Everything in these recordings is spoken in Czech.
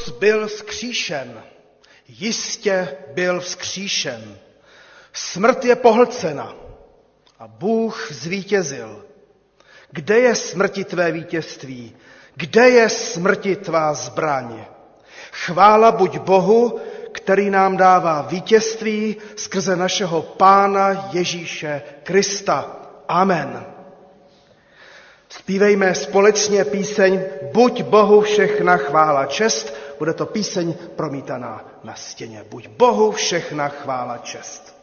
Kristus byl vzkříšen. Jistě byl vzkříšen. Smrt je pohlcena a Bůh zvítězil. Kde je smrti tvé vítězství? Kde je smrti tvá zbraň? Chvála buď Bohu, který nám dává vítězství skrze našeho Pána Ježíše Krista. Amen. Zpívejme společně píseň Buď Bohu všechna chvála čest. Bude to píseň promítaná na stěně. Buď Bohu všechna chvála čest.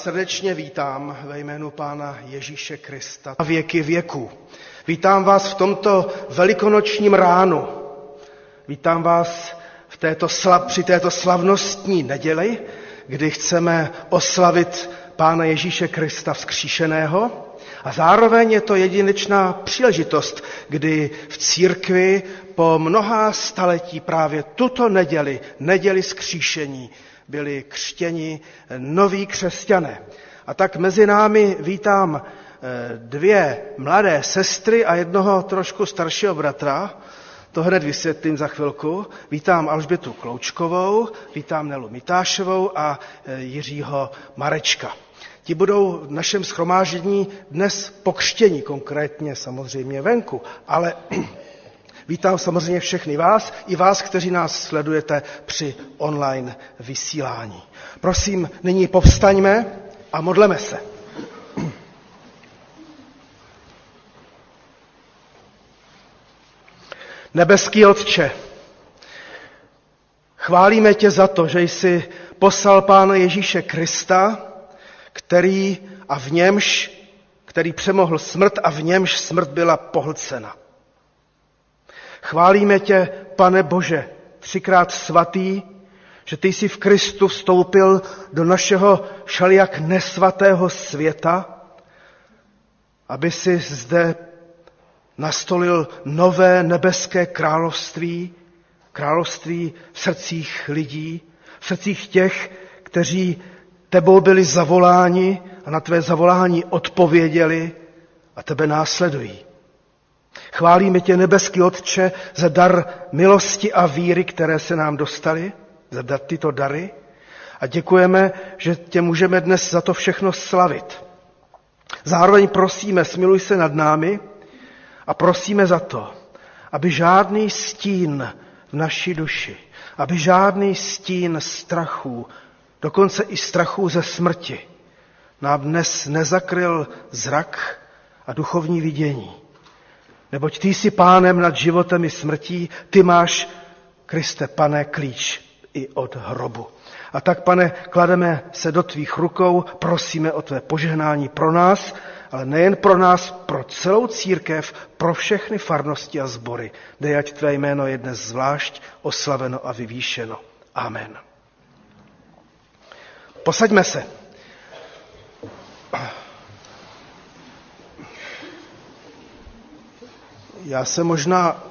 Srdečně vítám ve jménu Pána Ježíše Krista a věky věku. Vítám vás v tomto velikonočním ránu. Vítám vás v této slav, při této slavnostní neděli, kdy chceme oslavit Pána Ježíše Krista vzkříšeného. A zároveň je to jedinečná příležitost, kdy v církvi po mnoha staletí právě tuto neděli, neděli skříšení, byli křtěni noví křesťané. A tak mezi námi vítám eh, dvě mladé sestry a jednoho trošku staršího bratra. To hned vysvětlím za chvilku. Vítám Alžbětu Kloučkovou, vítám Nelu Mitášovou a eh, Jiřího Marečka. Ti budou v našem schromáždění dnes pokřtění, konkrétně samozřejmě venku, ale Vítám samozřejmě všechny vás, i vás, kteří nás sledujete při online vysílání. Prosím, nyní povstaňme a modleme se. Nebeský Otče, chválíme tě za to, že jsi poslal Pána Ježíše Krista, který a v němž, který přemohl smrt a v němž smrt byla pohlcena. Chválíme tě, pane Bože, třikrát svatý, že ty jsi v Kristu vstoupil do našeho šalijak nesvatého světa, aby si zde nastolil nové nebeské království, království v srdcích lidí, v srdcích těch, kteří tebou byli zavoláni a na tvé zavolání odpověděli a tebe následují. Chválíme tě, nebeský Otče, za dar milosti a víry, které se nám dostali, za dar tyto dary. A děkujeme, že tě můžeme dnes za to všechno slavit. Zároveň prosíme, smiluj se nad námi a prosíme za to, aby žádný stín v naší duši, aby žádný stín strachu, dokonce i strachu ze smrti, nám dnes nezakryl zrak a duchovní vidění. Neboť ty jsi pánem nad životem i smrtí, ty máš, Kriste, pane, klíč i od hrobu. A tak, pane, klademe se do tvých rukou, prosíme o tvé požehnání pro nás, ale nejen pro nás, pro celou církev, pro všechny farnosti a sbory. Dej, ať tvé jméno je dnes zvlášť oslaveno a vyvýšeno. Amen. Posaďme se. Já se možná,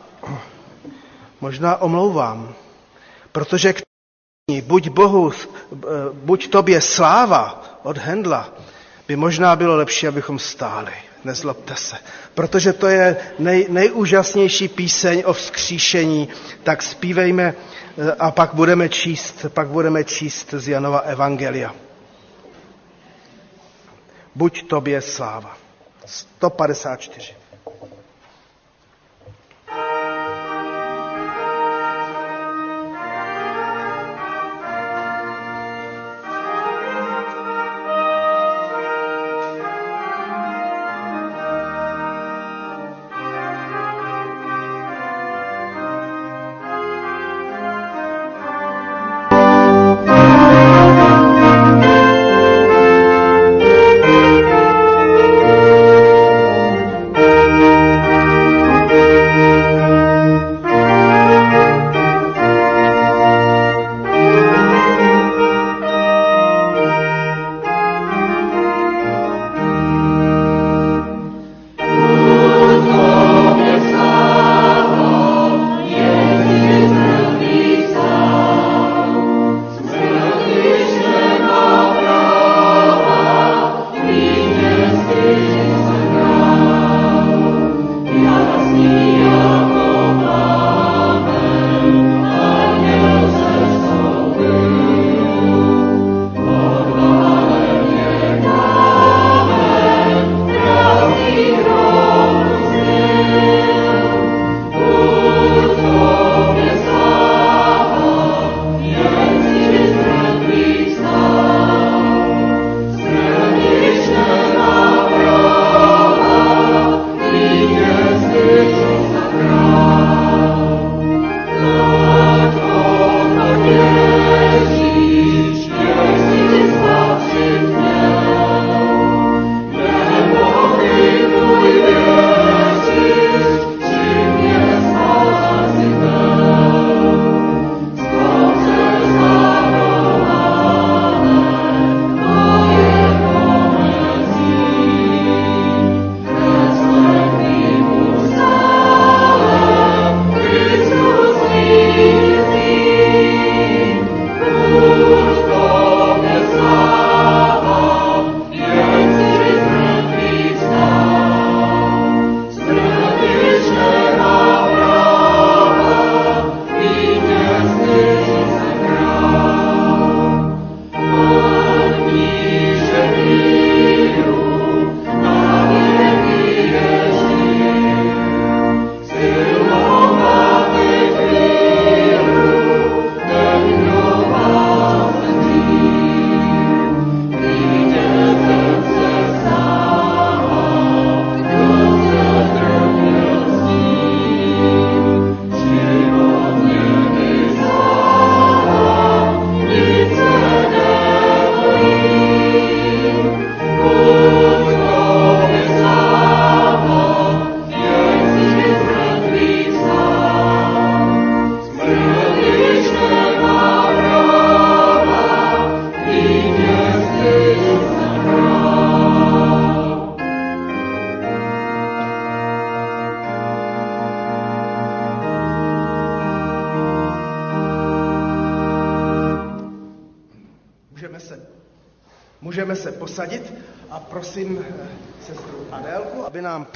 možná omlouvám, protože k buď Bohu, buď tobě sláva od Hendla, by možná bylo lepší, abychom stáli. Nezlobte se. Protože to je nej, nejúžasnější píseň o vzkříšení, tak zpívejme a pak budeme číst, pak budeme číst z Janova Evangelia. Buď tobě sláva. 154.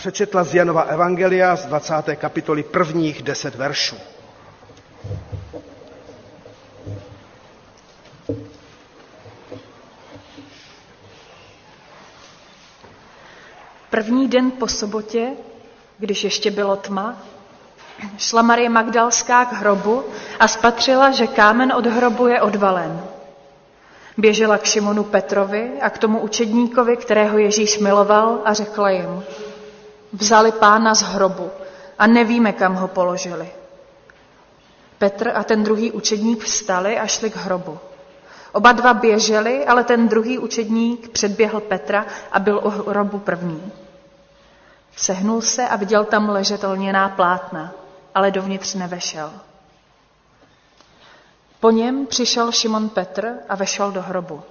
přečetla z Janova Evangelia z 20. kapitoly prvních deset veršů. První den po sobotě, když ještě bylo tma, šla Marie Magdalská k hrobu a spatřila, že kámen od hrobu je odvalen. Běžela k Šimonu Petrovi a k tomu učedníkovi, kterého Ježíš miloval a řekla jim, vzali pána z hrobu a nevíme, kam ho položili. Petr a ten druhý učedník vstali a šli k hrobu. Oba dva běželi, ale ten druhý učedník předběhl Petra a byl u hrobu první. Sehnul se a viděl tam ležet lněná plátna, ale dovnitř nevešel. Po něm přišel Šimon Petr a vešel do hrobu.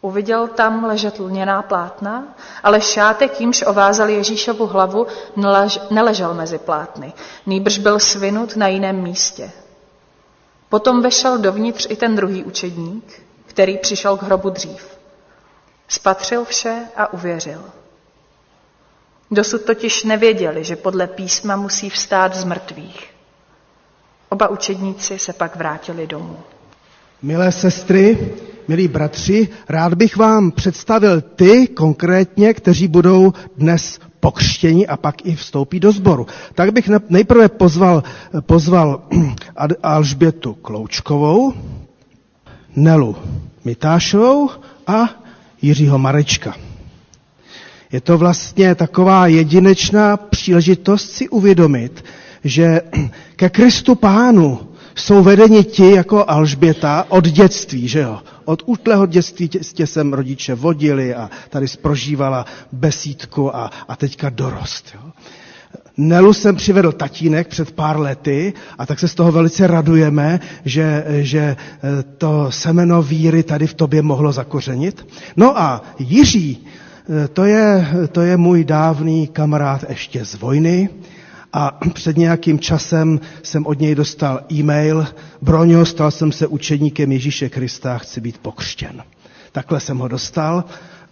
Uviděl tam ležet lněná plátna, ale šátek, jímž ovázal Ježíšovu hlavu, nelež, neležel mezi plátny. Nýbrž byl svinut na jiném místě. Potom vešel dovnitř i ten druhý učedník, který přišel k hrobu dřív. Spatřil vše a uvěřil. Dosud totiž nevěděli, že podle písma musí vstát z mrtvých. Oba učedníci se pak vrátili domů. Milé sestry, milí bratři, rád bych vám představil ty konkrétně, kteří budou dnes pokřtěni a pak i vstoupí do sboru. Tak bych nejprve pozval, pozval Alžbětu Kloučkovou, Nelu Mitášovou a Jiřího Marečka. Je to vlastně taková jedinečná příležitost si uvědomit, že ke Kristu Pánu jsou vedeni ti jako Alžběta od dětství, že jo? Od útlého dětství tě sem rodiče vodili a tady prožívala besídku a, a teďka dorost. Jo? Nelu jsem přivedl tatínek před pár lety a tak se z toho velice radujeme, že, že e, to semeno víry tady v tobě mohlo zakořenit. No a Jiří, e, to je, to je můj dávný kamarád ještě z vojny, a před nějakým časem jsem od něj dostal e-mail, Broňo, stal jsem se učedníkem Ježíše Krista, chci být pokřtěn. Takhle jsem ho dostal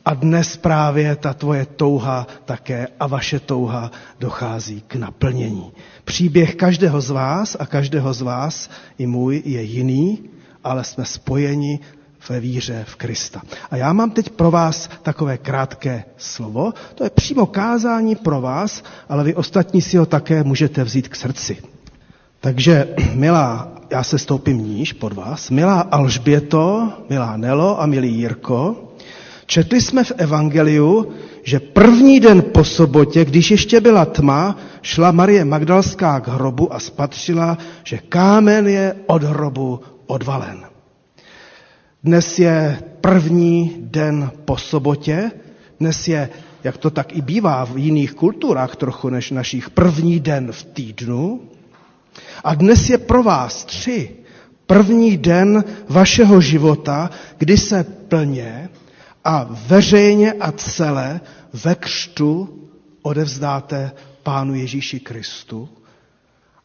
a dnes právě ta tvoje touha také a vaše touha dochází k naplnění. Příběh každého z vás a každého z vás i můj je jiný, ale jsme spojeni ve víře v Krista. A já mám teď pro vás takové krátké slovo. To je přímo kázání pro vás, ale vy ostatní si ho také můžete vzít k srdci. Takže, milá, já se stoupím níž pod vás, milá Alžběto, milá Nelo a milý Jirko, četli jsme v Evangeliu, že první den po sobotě, když ještě byla tma, šla Marie Magdalská k hrobu a spatřila, že kámen je od hrobu odvalen. Dnes je první den po sobotě, dnes je, jak to tak i bývá v jiných kulturách trochu než našich, první den v týdnu. A dnes je pro vás tři. První den vašeho života, kdy se plně a veřejně a celé ve křtu odevzdáte Pánu Ježíši Kristu.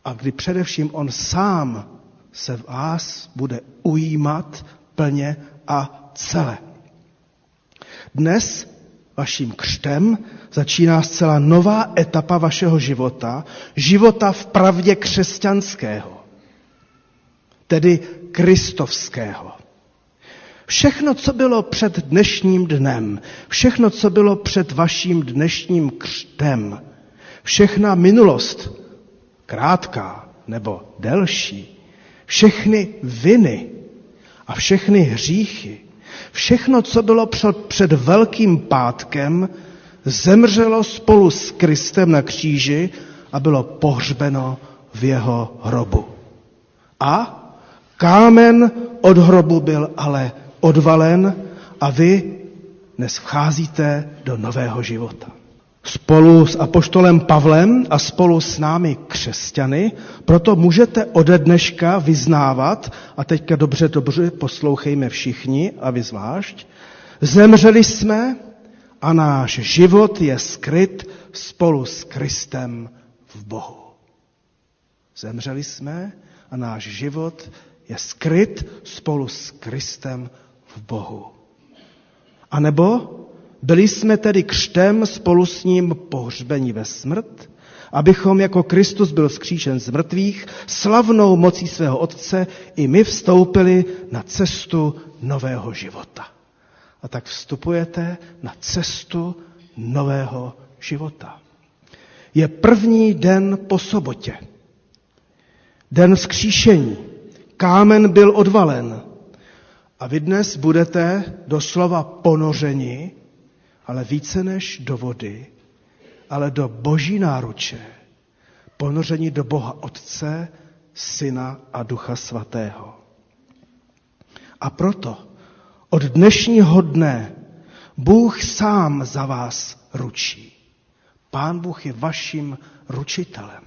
A kdy především On sám se vás bude ujímat plně a celé. Dnes vaším křtem začíná zcela nová etapa vašeho života, života v pravdě křesťanského, tedy kristovského. Všechno, co bylo před dnešním dnem, všechno, co bylo před vaším dnešním křtem, všechna minulost, krátká nebo delší, všechny viny, a všechny hříchy, všechno, co bylo před velkým pátkem, zemřelo spolu s Kristem na kříži a bylo pohřbeno v jeho hrobu. A kámen od hrobu byl ale odvalen a vy dnes vcházíte do nového života spolu s apoštolem Pavlem a spolu s námi křesťany, proto můžete ode dneška vyznávat, a teďka dobře, dobře poslouchejme všichni a vy zvlášť, zemřeli jsme a náš život je skryt spolu s Kristem v Bohu. Zemřeli jsme a náš život je skryt spolu s Kristem v Bohu. A nebo byli jsme tedy křtem spolu s ním pohřbeni ve smrt, abychom jako Kristus byl vzkříšen z mrtvých, slavnou mocí svého Otce i my vstoupili na cestu nového života. A tak vstupujete na cestu nového života. Je první den po sobotě. Den vzkříšení. Kámen byl odvalen. A vy dnes budete doslova ponořeni, ale více než do vody, ale do boží náruče. Ponoření do Boha Otce, Syna a Ducha Svatého. A proto od dnešního dne Bůh sám za vás ručí. Pán Bůh je vaším ručitelem.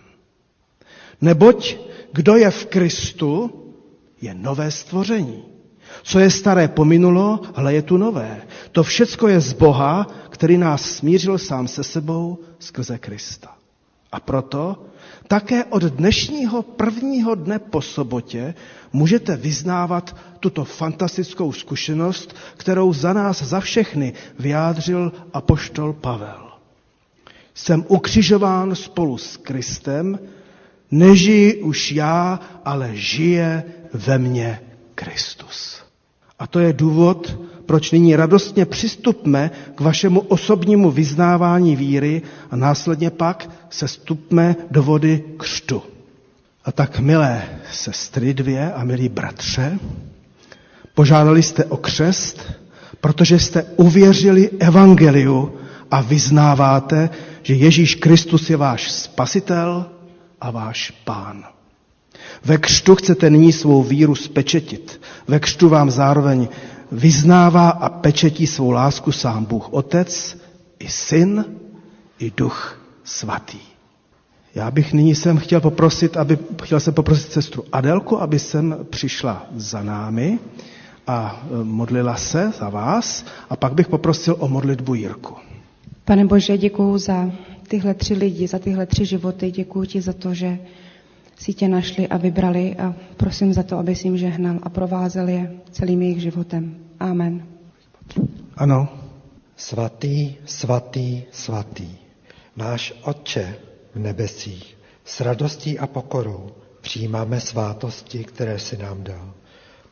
Neboť kdo je v Kristu, je nové stvoření. Co je staré pominulo, ale je tu nové. To všecko je z Boha, který nás smířil sám se sebou skrze Krista. A proto také od dnešního prvního dne po sobotě můžete vyznávat tuto fantastickou zkušenost, kterou za nás, za všechny vyjádřil apoštol Pavel. Jsem ukřižován spolu s Kristem, nežiji už já, ale žije ve mně Kristus. A to je důvod, proč nyní radostně přistupme k vašemu osobnímu vyznávání víry a následně pak se stupme do vody křtu. A tak, milé sestry dvě a milí bratře, požádali jste o křest, protože jste uvěřili evangeliu a vyznáváte, že Ježíš Kristus je váš spasitel a váš pán. Ve křtu chcete nyní svou víru spečetit. Ve křtu vám zároveň vyznává a pečetí svou lásku sám Bůh Otec, i Syn, i Duch Svatý. Já bych nyní sem chtěl poprosit, aby, chtěl jsem poprosit sestru Adelku, aby sem přišla za námi a e, modlila se za vás a pak bych poprosil o modlitbu Jirku. Pane Bože, děkuji za tyhle tři lidi, za tyhle tři životy. Děkuji ti za to, že si tě našli a vybrali a prosím za to, aby si jim žehnal a provázel je celým jejich životem. Amen. Ano. Svatý, svatý, svatý, náš Otče v nebesích, s radostí a pokorou přijímáme svátosti, které si nám dal.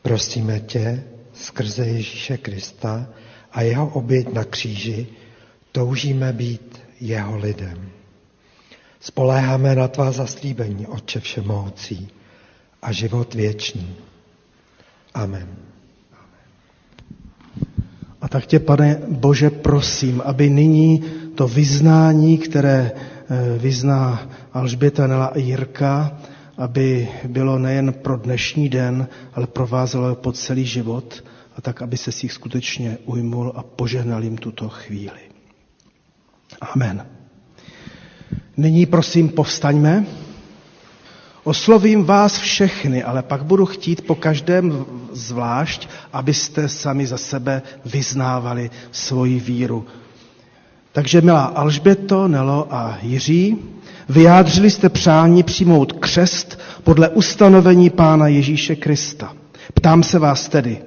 Prosíme tě skrze Ježíše Krista a jeho oběť na kříži, toužíme být jeho lidem. Spoléháme na tvá zaslíbení, Otče Všemohoucí, a život věčný. Amen. A tak tě, pane Bože, prosím, aby nyní to vyznání, které eh, vyzná Alžběta Nela a Jirka, aby bylo nejen pro dnešní den, ale provázelo po celý život a tak, aby se si jich skutečně ujmul a požehnal jim tuto chvíli. Amen. Nyní prosím povstaňme. Oslovím vás všechny, ale pak budu chtít po každém zvlášť, abyste sami za sebe vyznávali svoji víru. Takže milá Alžběto, Nelo a Jiří, vyjádřili jste přání přijmout křest podle ustanovení Pána Ježíše Krista. Ptám se vás tedy,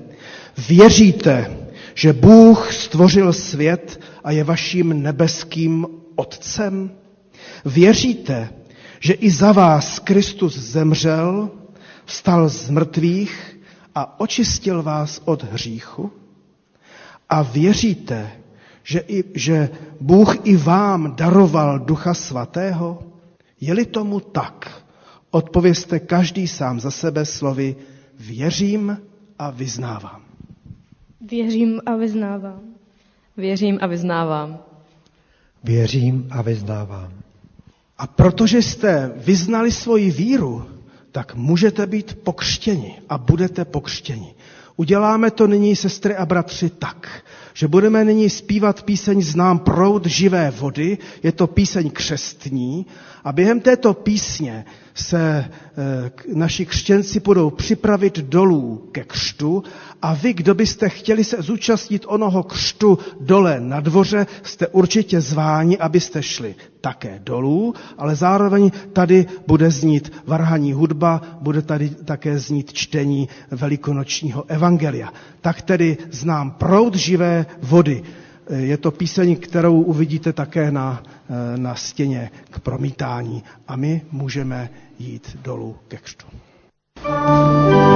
věříte, že Bůh stvořil svět a je vaším nebeským Otcem? Věříte, že i za vás Kristus zemřel, vstal z mrtvých a očistil vás od hříchu? A věříte, že, i, že Bůh i vám daroval Ducha Svatého? Je-li tomu tak, odpovězte každý sám za sebe slovy věřím a vyznávám. Věřím a vyznávám. Věřím a vyznávám. Věřím a vyznávám. A protože jste vyznali svoji víru, tak můžete být pokřtěni a budete pokřtěni. Uděláme to nyní, sestry a bratři, tak, že budeme nyní zpívat píseň Znám proud živé vody, je to píseň křestní a během této písně se eh, naši křtěnci budou připravit dolů ke křtu a vy, kdo byste chtěli se zúčastnit onoho křtu dole na dvoře, jste určitě zváni, abyste šli také dolů, ale zároveň tady bude znít varhaní hudba, bude tady také znít čtení velikonočního evangelia. Tak tedy znám proud živé vody. Je to píseň, kterou uvidíte také na, na stěně k promítání a my můžeme jít dolů ke křtu. opět z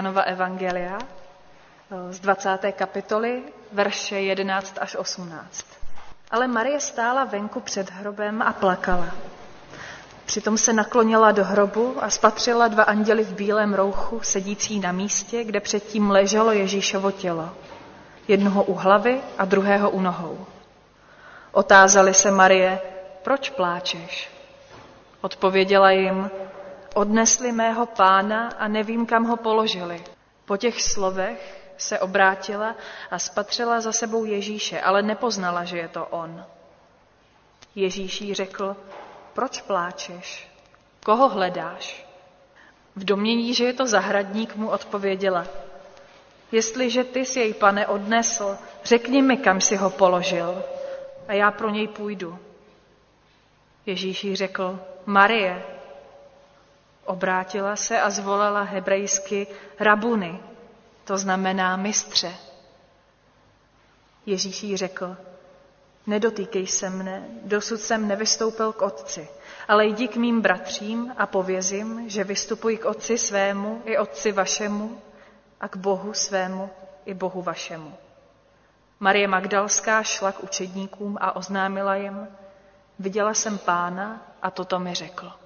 Janova Evangelia z 20. kapitoly, verše 11 až 18. Ale Marie stála venku před hrobem a plakala. Přitom se naklonila do hrobu a spatřila dva anděly v bílém rouchu, sedící na místě, kde předtím leželo Ježíšovo tělo. Jednoho u hlavy a druhého u nohou. Otázali se Marie, proč pláčeš? Odpověděla jim, odnesli mého pána a nevím, kam ho položili. Po těch slovech se obrátila a spatřila za sebou Ježíše, ale nepoznala, že je to on. Ježíš jí řekl, proč pláčeš? Koho hledáš? V domění, že je to zahradník, mu odpověděla, jestliže ty jsi jej, pane, odnesl, řekni mi, kam si ho položil a já pro něj půjdu. Ježíš jí řekl, Marie. Obrátila se a zvolala hebrejsky rabuny, to znamená mistře. Ježíš jí řekl, nedotýkej se mne, dosud jsem nevystoupil k otci, ale jdi k mým bratřím a povězím, že vystupuji k otci svému i otci vašemu a k Bohu svému i Bohu vašemu. Marie Magdalská šla k učedníkům a oznámila jim, viděla jsem pána a toto mi řekl.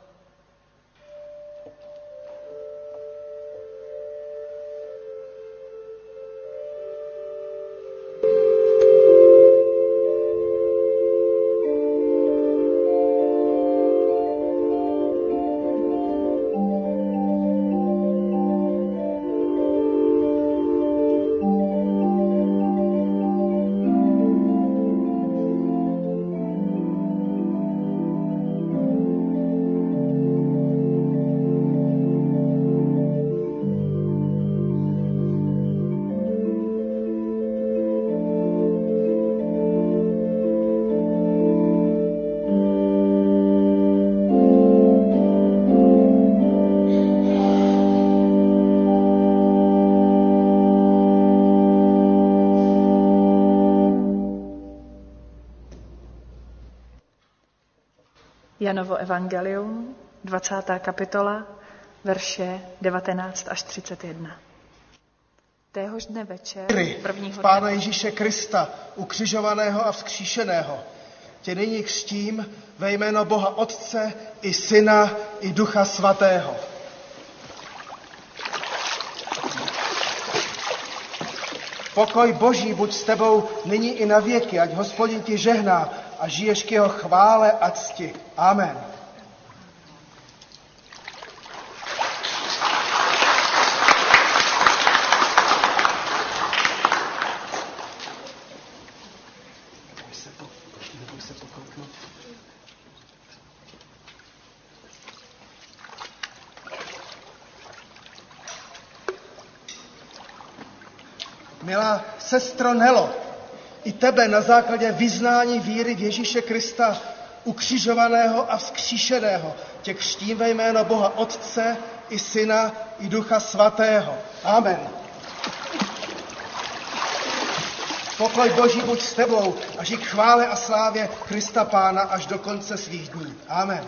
Janovo evangelium, 20. kapitola, verše 19 až 31. Téhož dne večer, prvního Pána Ježíše Krista, ukřižovaného a vzkříšeného, tě nyní křtím ve jméno Boha Otce i Syna i Ducha Svatého. Pokoj Boží buď s tebou nyní i na věky, ať hospodin ti žehná a žiješ k jeho chvále a cti. Amen. Milá sestro Nelo, i tebe na základě vyznání víry v Ježíše Krista, ukřižovaného a vzkříšeného, tě křtím ve jméno Boha Otce i Syna i Ducha Svatého. Amen. Pokoj Boží buď s tebou a žij k chvále a slávě Krista Pána až do konce svých dní. Amen.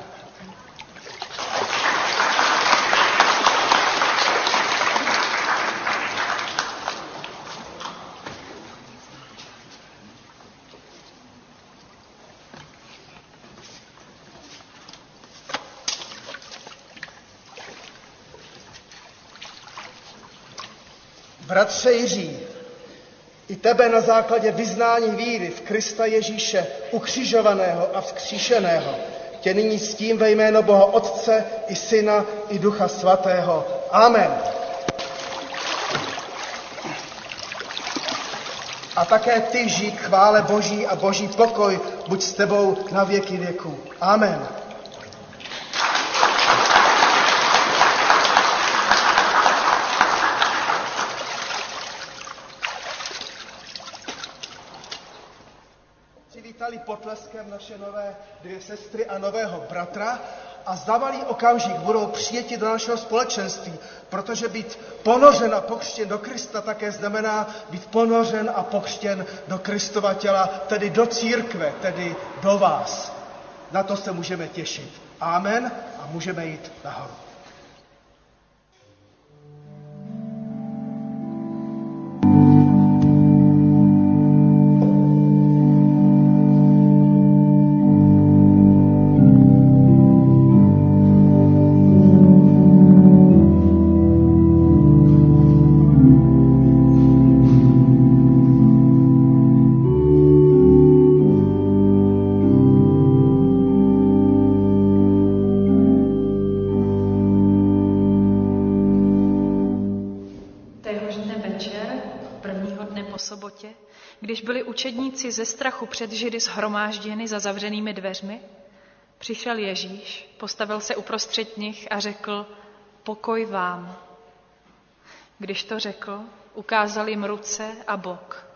Bratře Jiří, i tebe na základě vyznání víry v Krista Ježíše, ukřižovaného a vzkříšeného, tě nyní s tím ve jméno Boha Otce i Syna i Ducha Svatého. Amen. A také ty žij chvále Boží a Boží pokoj buď s tebou na věky věku. Amen. Potleskem naše nové dvě sestry a nového bratra a za malý okamžik budou přijeti do našeho společenství, protože být ponořen a pokřtěn do Krista také znamená být ponořen a pokřtěn do Kristova těla, tedy do církve, tedy do vás. Na to se můžeme těšit. Amen a můžeme jít nahoru. Ze strachu před Židy shromážděny za zavřenými dveřmi, přišel Ježíš, postavil se uprostřed nich a řekl, pokoj vám. Když to řekl, ukázal jim ruce a bok.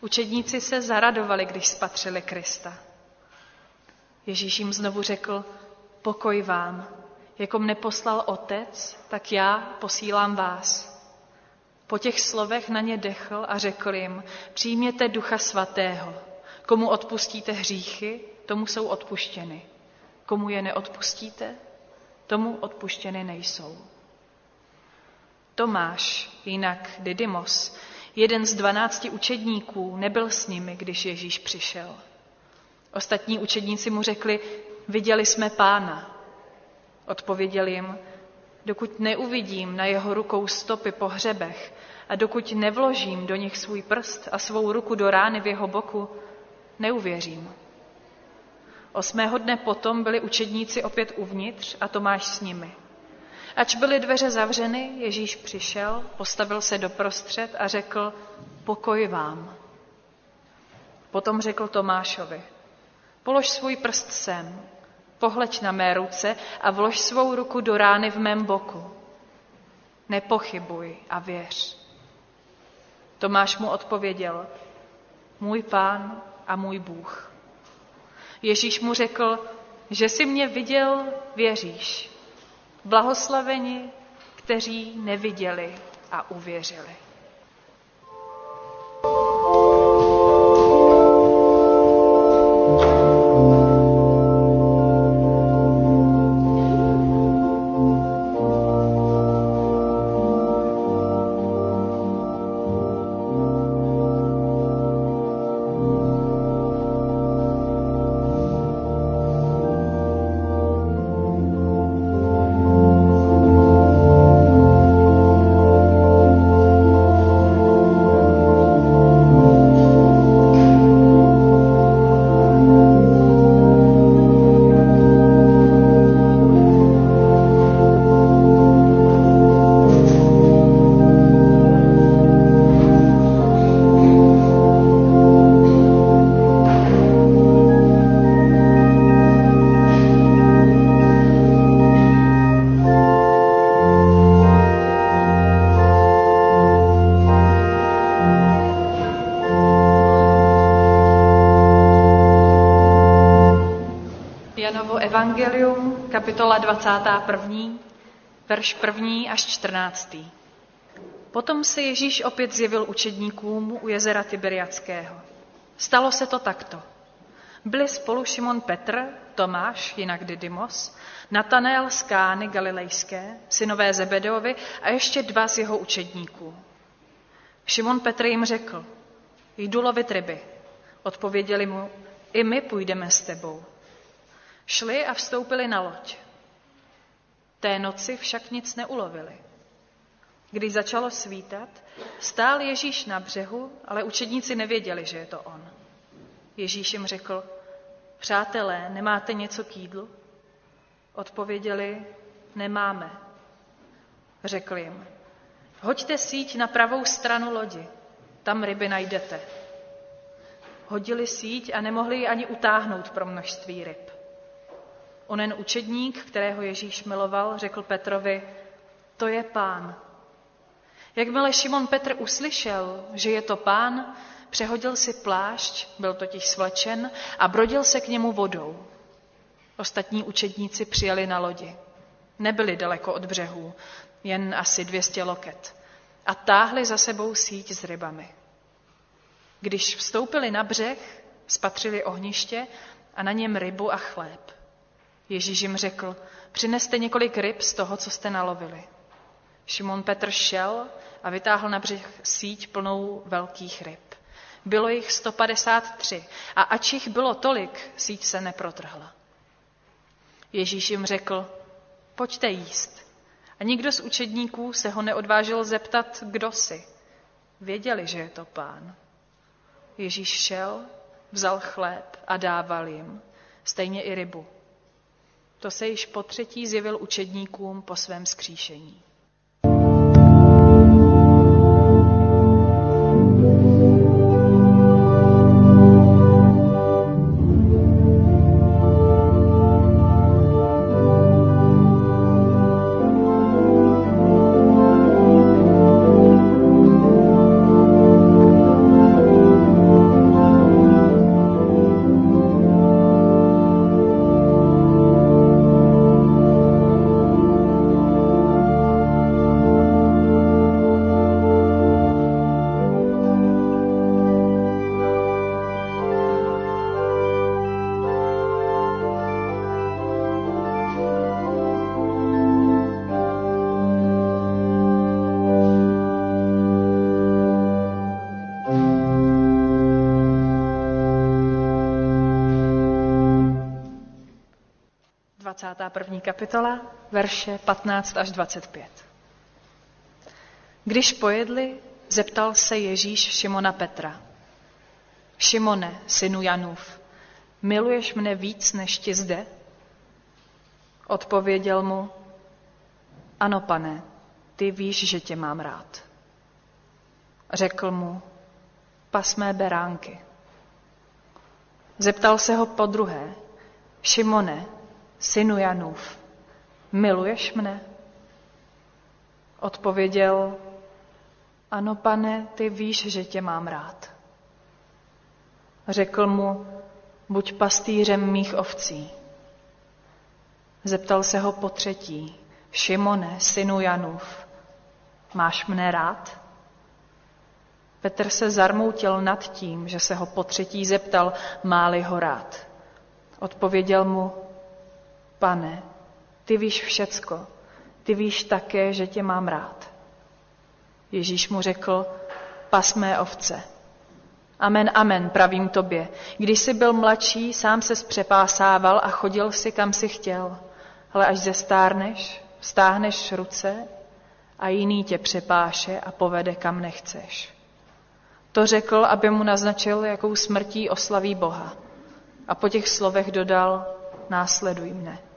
Učedníci se zaradovali, když spatřili Krista. Ježíš jim znovu řekl, pokoj vám. Jako mne poslal otec, tak já posílám vás. Po těch slovech na ně dechl a řekl jim, přijměte ducha svatého. Komu odpustíte hříchy, tomu jsou odpuštěny. Komu je neodpustíte, tomu odpuštěny nejsou. Tomáš, jinak Didymos, jeden z dvanácti učedníků, nebyl s nimi, když Ježíš přišel. Ostatní učedníci mu řekli, viděli jsme pána. Odpověděl jim, dokud neuvidím na jeho rukou stopy po hřebech a dokud nevložím do nich svůj prst a svou ruku do rány v jeho boku, neuvěřím. Osmého dne potom byli učedníci opět uvnitř a Tomáš s nimi. Ač byly dveře zavřeny, Ježíš přišel, postavil se doprostřed a řekl, pokoj vám. Potom řekl Tomášovi, polož svůj prst sem, pohleď na mé ruce a vlož svou ruku do rány v mém boku. Nepochybuj a věř. Tomáš mu odpověděl, můj pán a můj Bůh. Ježíš mu řekl, že si mě viděl, věříš. Blahoslaveni, kteří neviděli a uvěřili. Evangelium, kapitola 21, verš 1 až 14. Potom se Ježíš opět zjevil učedníkům u jezera Tiberiackého. Stalo se to takto. Byli spolu Šimon Petr, Tomáš, jinak Didymos, Natanael z Kány Galilejské, synové Zebedovi a ještě dva z jeho učedníků. Šimon Petr jim řekl, jdu lovit ryby. Odpověděli mu, i my půjdeme s tebou. Šli a vstoupili na loď. Té noci však nic neulovili. Když začalo svítat, stál Ježíš na břehu, ale učedníci nevěděli, že je to on. Ježíš jim řekl, přátelé, nemáte něco k jídlu? Odpověděli, nemáme. Řekl jim, hoďte síť na pravou stranu lodi, tam ryby najdete. Hodili síť a nemohli ji ani utáhnout pro množství ryb. Onen učedník, kterého Ježíš miloval, řekl Petrovi, to je pán. Jakmile Šimon Petr uslyšel, že je to pán, přehodil si plášť, byl totiž svlečen a brodil se k němu vodou. Ostatní učedníci přijeli na lodi. Nebyli daleko od břehů, jen asi 200 loket. A táhli za sebou síť s rybami. Když vstoupili na břeh, spatřili ohniště a na něm rybu a chléb. Ježíš jim řekl, přineste několik ryb z toho, co jste nalovili. Šimon Petr šel a vytáhl na břeh síť plnou velkých ryb. Bylo jich 153 a ač jich bylo tolik, síť se neprotrhla. Ježíš jim řekl, pojďte jíst. A nikdo z učedníků se ho neodvážil zeptat, kdo si. Věděli, že je to pán. Ježíš šel, vzal chléb a dával jim, stejně i rybu. To se již po třetí zjevil učedníkům po svém skříšení. 21. kapitola, verše 15 až 25. Když pojedli, zeptal se Ježíš Šimona Petra. Šimone, synu Janův, miluješ mne víc než ti zde? Odpověděl mu, ano pane, ty víš, že tě mám rád. Řekl mu, pas mé beránky. Zeptal se ho po druhé, Šimone, synu Janův, miluješ mne? Odpověděl, ano pane, ty víš, že tě mám rád. Řekl mu, buď pastýřem mých ovcí. Zeptal se ho po třetí, Šimone, synu Janův, máš mne rád? Petr se zarmoutil nad tím, že se ho po třetí zeptal, máli ho rád. Odpověděl mu, pane, ty víš všecko, ty víš také, že tě mám rád. Ježíš mu řekl, pas mé ovce. Amen, amen, pravím tobě. Když jsi byl mladší, sám se zpřepásával a chodil si, kam si chtěl. Ale až zestárneš, stáhneš ruce a jiný tě přepáše a povede, kam nechceš. To řekl, aby mu naznačil, jakou smrtí oslaví Boha. A po těch slovech dodal, následuj mne.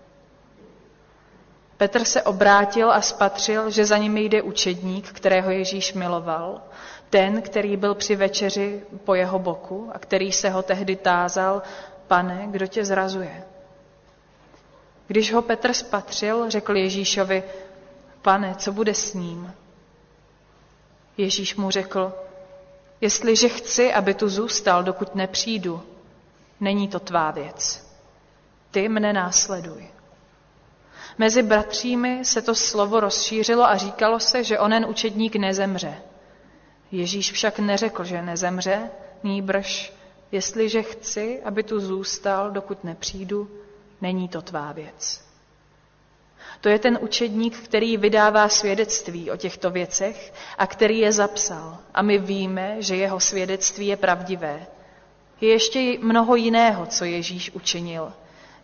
Petr se obrátil a spatřil, že za ním jde učedník, kterého Ježíš miloval, ten, který byl při večeři po jeho boku a který se ho tehdy tázal, pane, kdo tě zrazuje? Když ho Petr spatřil, řekl Ježíšovi, pane, co bude s ním? Ježíš mu řekl, jestliže chci, aby tu zůstal, dokud nepřijdu, není to tvá věc. Ty mne následuj. Mezi bratřími se to slovo rozšířilo a říkalo se, že onen učedník nezemře. Ježíš však neřekl, že nezemře, nýbrž, jestliže chci, aby tu zůstal, dokud nepřijdu, není to tvá věc. To je ten učedník, který vydává svědectví o těchto věcech a který je zapsal. A my víme, že jeho svědectví je pravdivé. Je ještě mnoho jiného, co Ježíš učinil.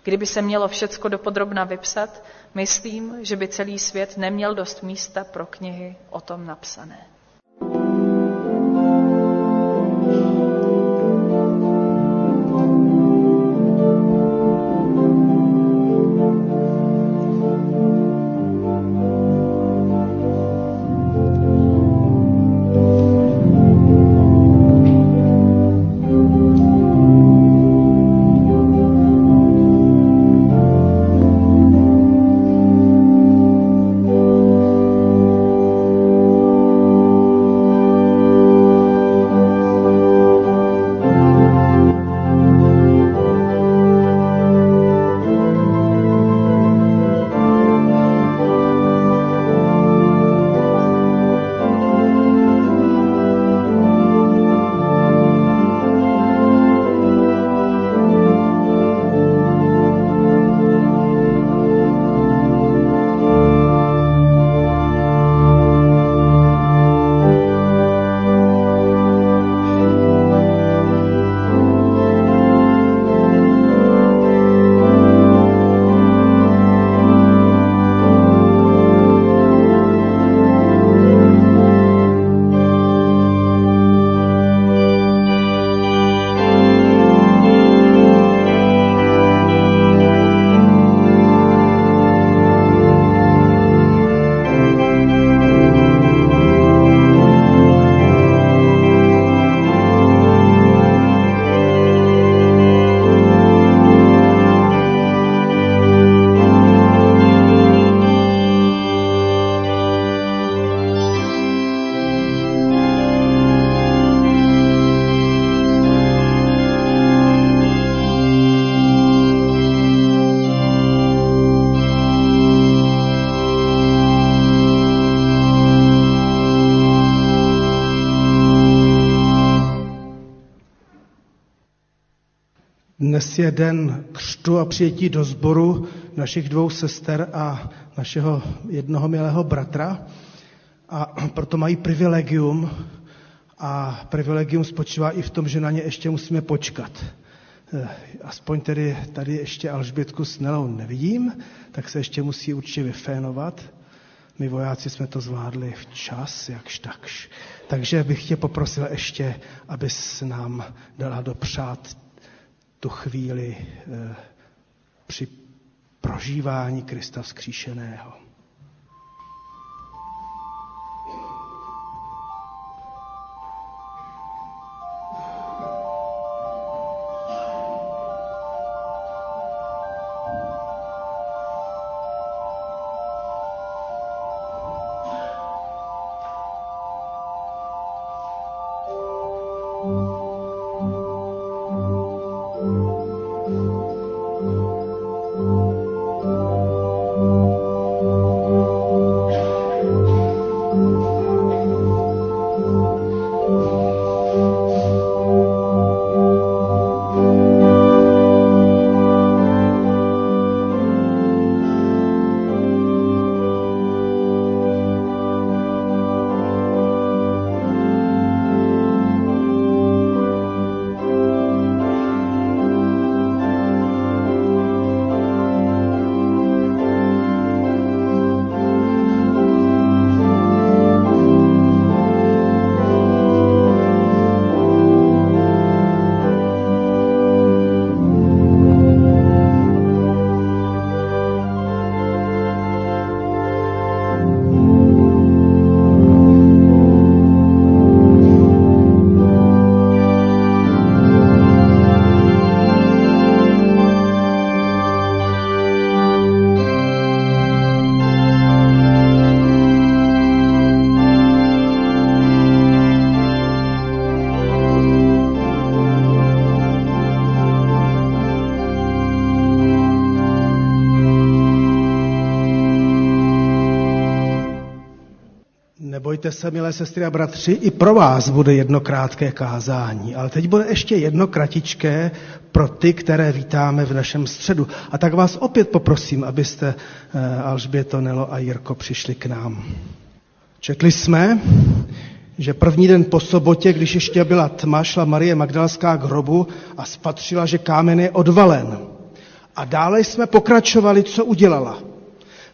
Kdyby se mělo všecko dopodrobna vypsat, myslím, že by celý svět neměl dost místa pro knihy o tom napsané. Je den křtu a přijetí do sboru našich dvou sester a našeho jednoho milého bratra. A proto mají privilegium. A privilegium spočívá i v tom, že na ně ještě musíme počkat. Eh, aspoň tedy tady ještě Alžbětku s Nelou nevidím, tak se ještě musí určitě vyfénovat. My vojáci jsme to zvládli včas, jakž takž. Takže bych tě poprosil ještě, abys nám dala dopřát tu chvíli eh, při prožívání Krista vzkříšeného. Nebojte se, milé sestry a bratři, i pro vás bude jedno krátké kázání, ale teď bude ještě jedno kratičké pro ty, které vítáme v našem středu. A tak vás opět poprosím, abyste eh, Alžběto, Nelo a Jirko přišli k nám. Četli jsme, že první den po sobotě, když ještě byla tma, šla Marie Magdalská k hrobu a spatřila, že kámen je odvalen. A dále jsme pokračovali, co udělala.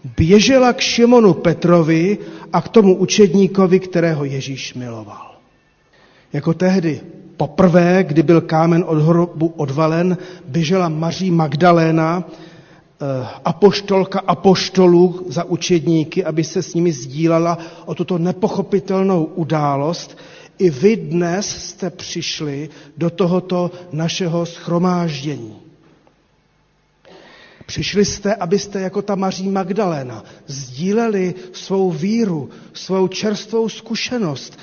Běžela k Šimonu Petrovi a k tomu učedníkovi, kterého Ježíš miloval. Jako tehdy poprvé, kdy byl kámen od hrobu odvalen, běžela Maří Magdaléna, eh, apoštolka apoštolů za učedníky, aby se s nimi sdílala o tuto nepochopitelnou událost. I vy dnes jste přišli do tohoto našeho schromáždění. Přišli jste, abyste jako ta Maří Magdaléna sdíleli svou víru, svou čerstvou zkušenost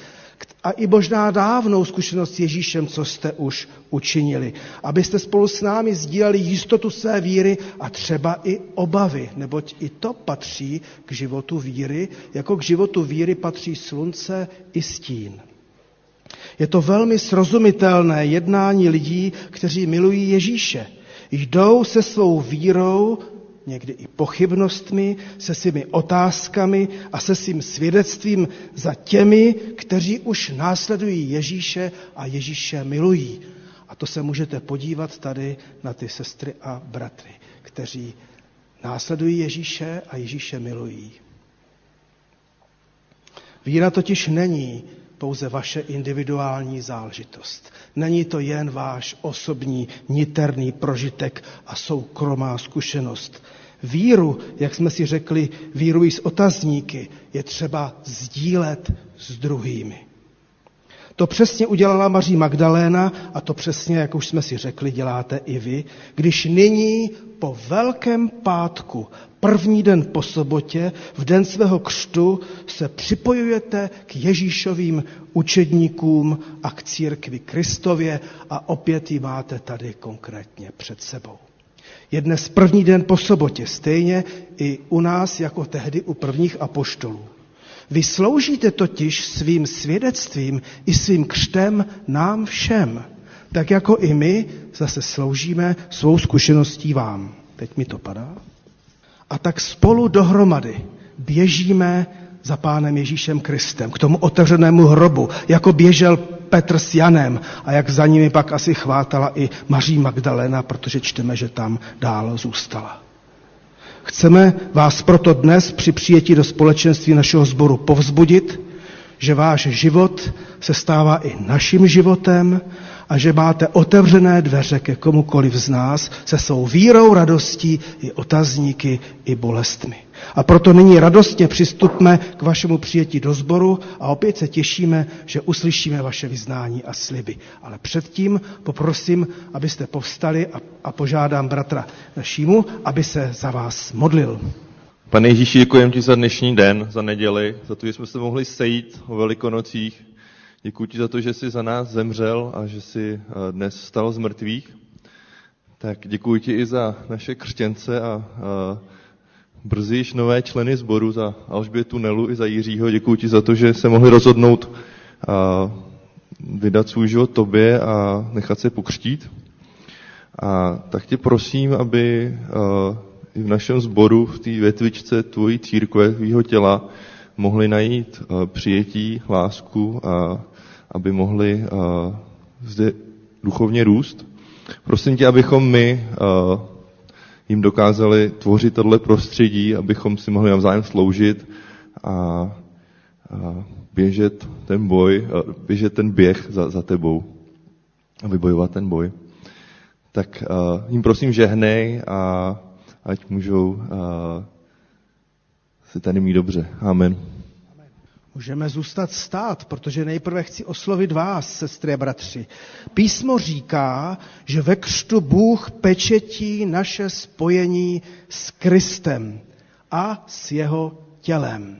a i možná dávnou zkušenost s Ježíšem, co jste už učinili. Abyste spolu s námi sdíleli jistotu své víry a třeba i obavy, neboť i to patří k životu víry, jako k životu víry patří slunce i stín. Je to velmi srozumitelné jednání lidí, kteří milují Ježíše jdou se svou vírou, někdy i pochybnostmi, se svými otázkami a se svým svědectvím za těmi, kteří už následují Ježíše a Ježíše milují. A to se můžete podívat tady na ty sestry a bratry, kteří následují Ježíše a Ježíše milují. Víra totiž není pouze vaše individuální záležitost. Není to jen váš osobní, niterný prožitek a soukromá zkušenost. Víru, jak jsme si řekli, víru i s otazníky je třeba sdílet s druhými. To přesně udělala Maří Magdaléna a to přesně, jak už jsme si řekli, děláte i vy, když nyní po Velkém pátku, první den po sobotě, v den svého křtu, se připojujete k Ježíšovým učedníkům a k církvi Kristově a opět ji máte tady konkrétně před sebou. Je dnes první den po sobotě, stejně i u nás jako tehdy u prvních apoštolů. Vy sloužíte totiž svým svědectvím i svým křtem nám všem, tak jako i my zase sloužíme svou zkušeností vám. Teď mi to padá. A tak spolu dohromady běžíme za pánem Ježíšem Kristem k tomu otevřenému hrobu, jako běžel Petr s Janem a jak za nimi pak asi chvátala i Maří Magdalena, protože čteme, že tam dál zůstala. Chceme vás proto dnes při přijetí do společenství našeho sboru povzbudit, že váš život se stává i naším životem a že máte otevřené dveře ke komukoliv z nás se svou vírou, radostí i otazníky, i bolestmi. A proto nyní radostně přistupme k vašemu přijetí do sboru a opět se těšíme, že uslyšíme vaše vyznání a sliby. Ale předtím poprosím, abyste povstali a, a požádám bratra Šímu, aby se za vás modlil. Pane Ježíši, děkujeme ti za dnešní den, za neděli, za to, že jsme se mohli sejít o velikonocích. Děkuji ti za to, že jsi za nás zemřel a že jsi eh, dnes stal z mrtvých. Tak děkuji ti i za naše křtěnce a, a brzy již nové členy sboru, za Alžbětu Nelu i za Jiřího. Děkuji ti za to, že se mohli rozhodnout a vydat svůj život tobě a nechat se pokřtít. A tak tě prosím, aby i v našem sboru, v té větvičce tvojí církve, tvýho těla, mohli najít přijetí, lásku a aby mohli zde duchovně růst. Prosím tě, abychom my jim dokázali tvořit tohle prostředí, abychom si mohli navzájem sloužit a, a běžet ten boj, běžet ten běh za, za tebou a vybojovat ten boj. Tak uh, jim prosím žehnej a ať můžou uh, si tady mít dobře. Amen. Můžeme zůstat stát, protože nejprve chci oslovit vás, sestry a bratři. Písmo říká, že ve křtu Bůh pečetí naše spojení s Kristem a s jeho tělem.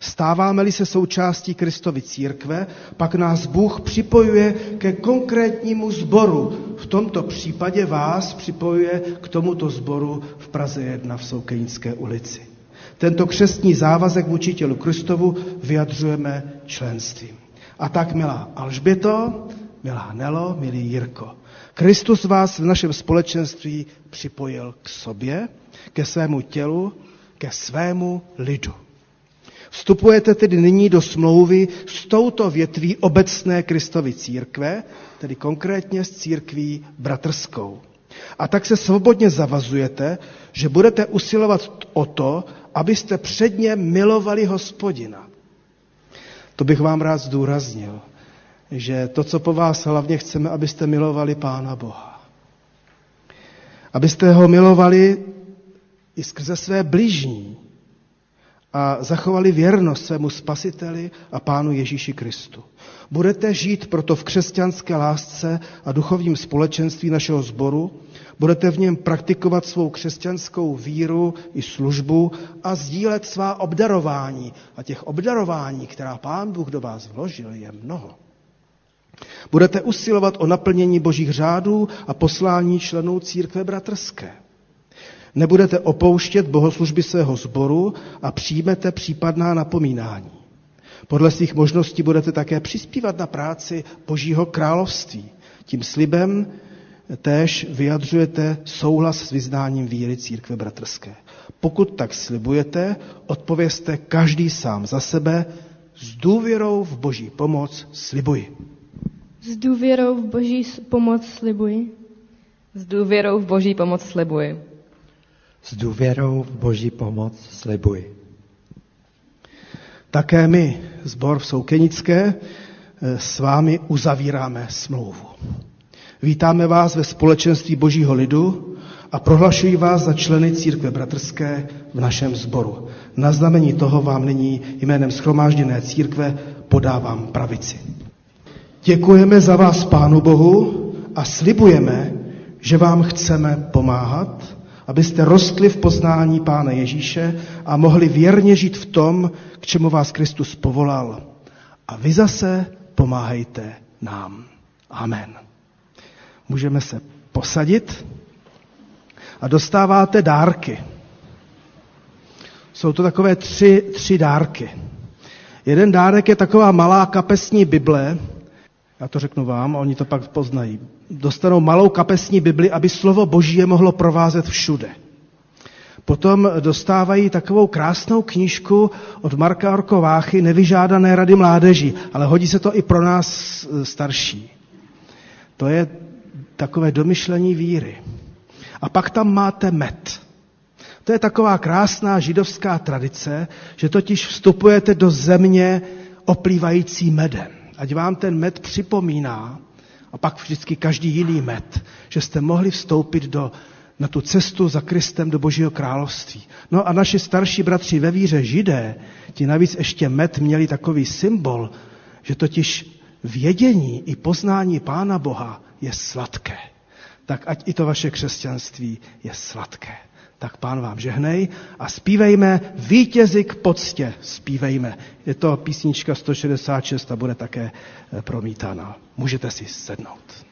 Stáváme-li se součástí Kristovy církve, pak nás Bůh připojuje ke konkrétnímu sboru. V tomto případě vás připojuje k tomuto sboru v Praze 1 v Soukenické ulici. Tento křestní závazek vůči tělu Kristovu vyjadřujeme členstvím. A tak, milá Alžběto, milá Nelo, milý Jirko, Kristus vás v našem společenství připojil k sobě, ke svému tělu, ke svému lidu. Vstupujete tedy nyní do smlouvy s touto větví obecné Kristovy církve, tedy konkrétně s církví bratrskou. A tak se svobodně zavazujete, že budete usilovat o to, abyste předně milovali hospodina. To bych vám rád zdůraznil, že to, co po vás hlavně chceme, abyste milovali Pána Boha. Abyste ho milovali i skrze své bližní a zachovali věrnost svému spasiteli a Pánu Ježíši Kristu. Budete žít proto v křesťanské lásce a duchovním společenství našeho sboru, budete v něm praktikovat svou křesťanskou víru i službu a sdílet svá obdarování. A těch obdarování, která Pán Bůh do vás vložil, je mnoho. Budete usilovat o naplnění božích řádů a poslání členů církve bratrské. Nebudete opouštět bohoslužby svého sboru a přijmete případná napomínání. Podle svých možností budete také přispívat na práci Božího království. Tím slibem též vyjadřujete souhlas s vyznáním víry církve bratrské. Pokud tak slibujete, odpověste každý sám za sebe s důvěrou v Boží pomoc slibuji. S důvěrou v Boží pomoc slibuji. S důvěrou v Boží pomoc slibuji. S důvěrou v Boží pomoc slibuji. Také my, zbor v Soukenické, s vámi uzavíráme smlouvu. Vítáme vás ve společenství Božího lidu a prohlašuji vás za členy církve bratrské v našem sboru. Na znamení toho vám nyní jménem schromážděné církve podávám pravici. Děkujeme za vás Pánu Bohu a slibujeme, že vám chceme pomáhat, abyste rostli v poznání Pána Ježíše a mohli věrně žít v tom, k čemu vás Kristus povolal. A vy zase pomáhejte nám. Amen. Můžeme se posadit a dostáváte dárky. Jsou to takové tři, tři dárky. Jeden dárek je taková malá kapesní Bible, já to řeknu vám, oni to pak poznají. Dostanou malou kapesní Bibli, aby slovo Boží je mohlo provázet všude. potom dostávají takovou krásnou knížku od Marka Orkováchy Nevyžádané rady mládeží, ale hodí se to i pro nás e, starší. To je takové domyšlení víry. A pak tam máte med. To je taková krásná židovská tradice, že totiž vstupujete do země oplývající medem. Ať vám ten med připomíná, a pak vždycky každý jiný med, že jste mohli vstoupit do, na tu cestu za Kristem do Božího království. No a naši starší bratři ve víře židé, ti navíc ještě med měli takový symbol, že totiž vědění i poznání Pána Boha je sladké. Tak ať i to vaše křesťanství je sladké. Tak pán vám žehnej a zpívejme vítězi k poctě. Zpívejme. Je to písnička 166 a bude také eh, promítána. Můžete si sednout.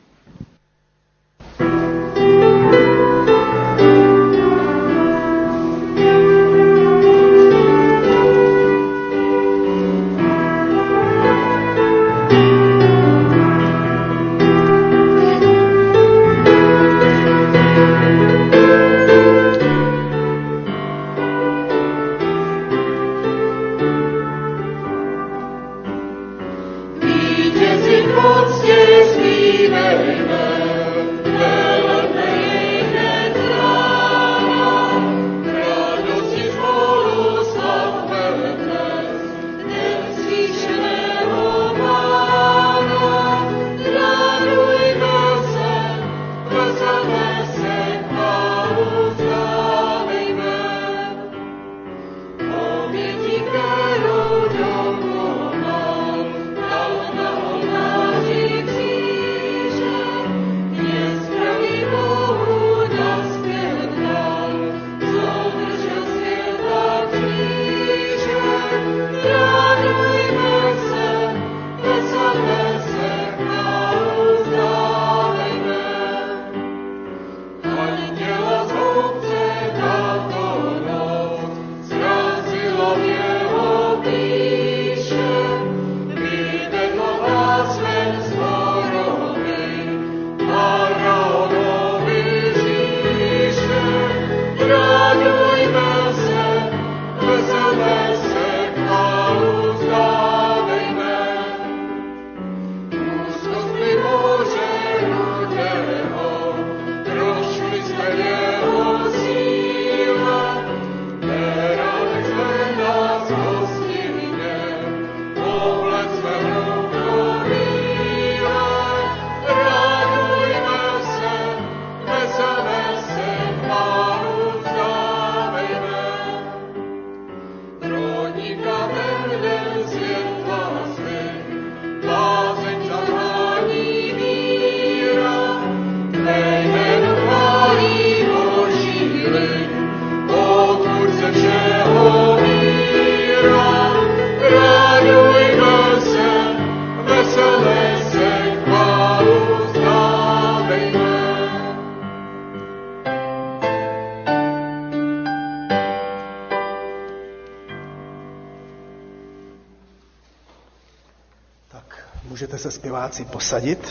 Se zpěváci posadit.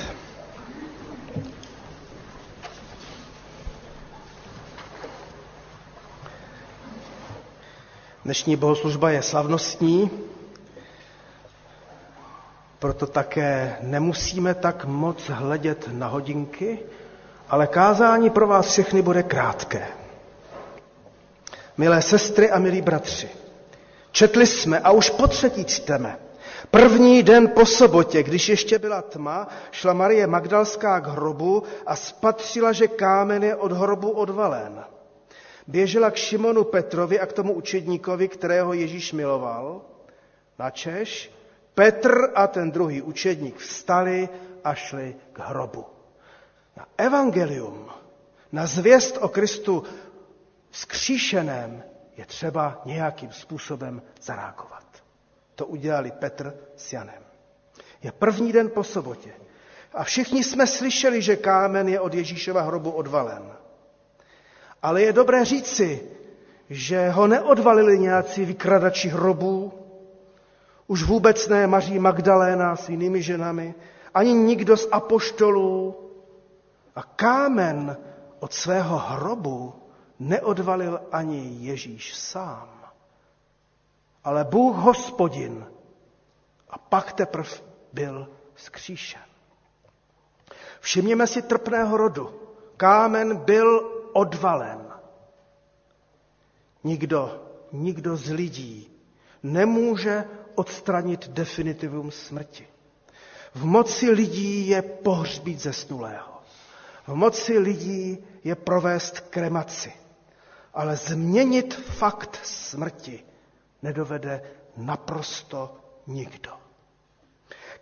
Dnešní bohoslužba je slavnostní, proto také nemusíme tak moc hledět na hodinky, ale kázání pro vás všechny bude krátké. Milé sestry a milí bratři, četli jsme a už po třetí čteme První den po sobotě, když ještě byla tma, šla Marie Magdalská k hrobu a spatřila, že kámen je od hrobu odvalen. Běžela k Šimonu Petrovi a k tomu učedníkovi, kterého Ježíš miloval. Načeš Petr a ten druhý učedník vstali a šli k hrobu. Na evangelium, na zvěst o Kristu vzkříšeném je třeba nějakým způsobem zareagovat. To udělali Petr s Janem. Je první den po sobotě. A všichni jsme slyšeli, že kámen je od Ježíšova hrobu odvalen. Ale je dobré říci, že ho neodvalili nějací vykradači hrobů, už vůbec ne Maří Magdaléna s jinými ženami, ani nikdo z apoštolů. A kámen od svého hrobu neodvalil ani Ježíš sám, ale Bůh hospodin a pak teprve byl skříšen. Všimněme si trpného rodu. Kámen byl odvalen. Nikdo, nikdo z lidí nemůže odstranit definitivum smrti. V moci lidí je pohřbít zesnulého. V moci lidí je provést kremaci. Ale změnit fakt smrti nedovede naprosto nikdo.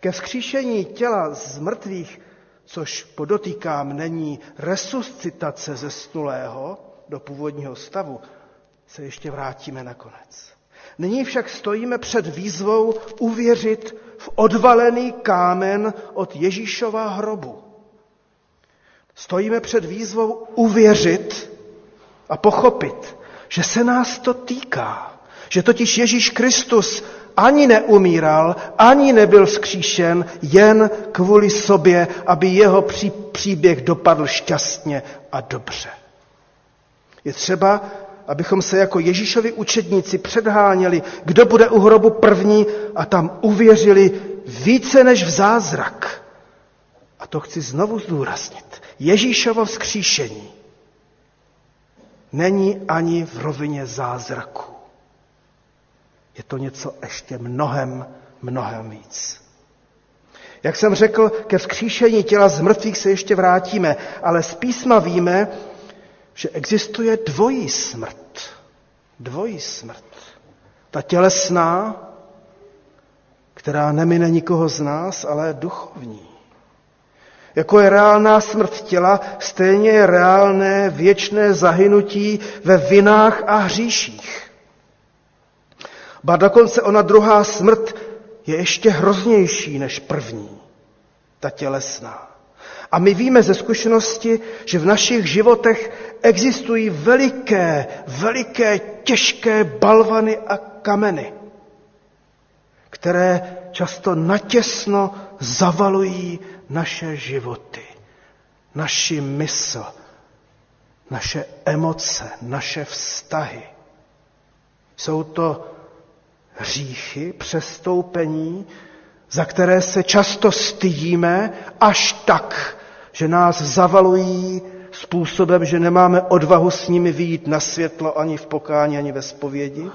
Ke vzkříšení těla z mrtvých, což podotýkám, není resuscitace zesnulého do původního stavu, se ještě vrátíme nakonec. Nyní však stojíme před výzvou uvěřit v odvalený kámen od Ježíšova hrobu. Stojíme před výzvou uvěřit a pochopit, že se nás to týká. Že totiž Ježíš Kristus ani neumíral, ani nebyl vzkříšen jen kvůli sobě, aby jeho pří, příběh dopadl šťastně a dobře. Je třeba, abychom se jako Ježíšovi učedníci předháněli, kdo bude u hrobu první a tam uvěřili více než v zázrak. A to chci znovu zdůraznit. Ježíšovo vzkříšení není ani v rovině zázraku. Je to něco ještě mnohem, mnohem víc. Jak jsem řekl, ke vzkříšení těla z mrtvých se ještě vrátíme, ale z písma víme, že existuje dvojí smrt. Dvojí smrt. Ta tělesná, která nemine nikoho z nás, ale duchovní. Jako je reálná smrt těla, stejně je reálné věčné zahynutí ve vinách a hříších. Ba dokonce ona druhá smrt je ještě hroznější než první, ta tělesná. A my víme ze zkušenosti, že v našich životech existují veliké, veliké, těžké balvany a kameny, které často natěsno zavalují naše životy, naši mysl, naše emoce, naše vztahy. Jsou to hříchy, přestoupení, za které se často stydíme až tak, že nás zavalují způsobem, že nemáme odvahu s nimi vyjít na světlo ani v pokání, ani ve spovědi.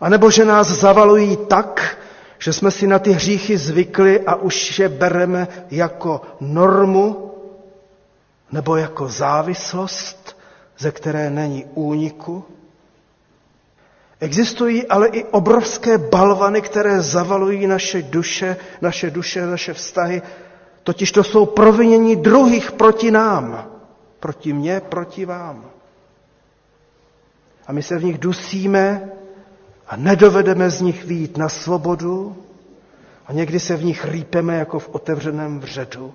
A nebo že nás zavalují tak, že jsme si na ty hříchy zvykli a už je bereme jako normu nebo jako závislost, ze které není úniku. Existují ale i obrovské balvany, které zavalují naše duše, naše duše, naše vztahy. Totiž to jsou provinění druhých proti nám. Proti mně, proti vám. A my se v nich dusíme a nedovedeme z nich výjít na svobodu a někdy se v nich rýpeme jako v otevřeném vředu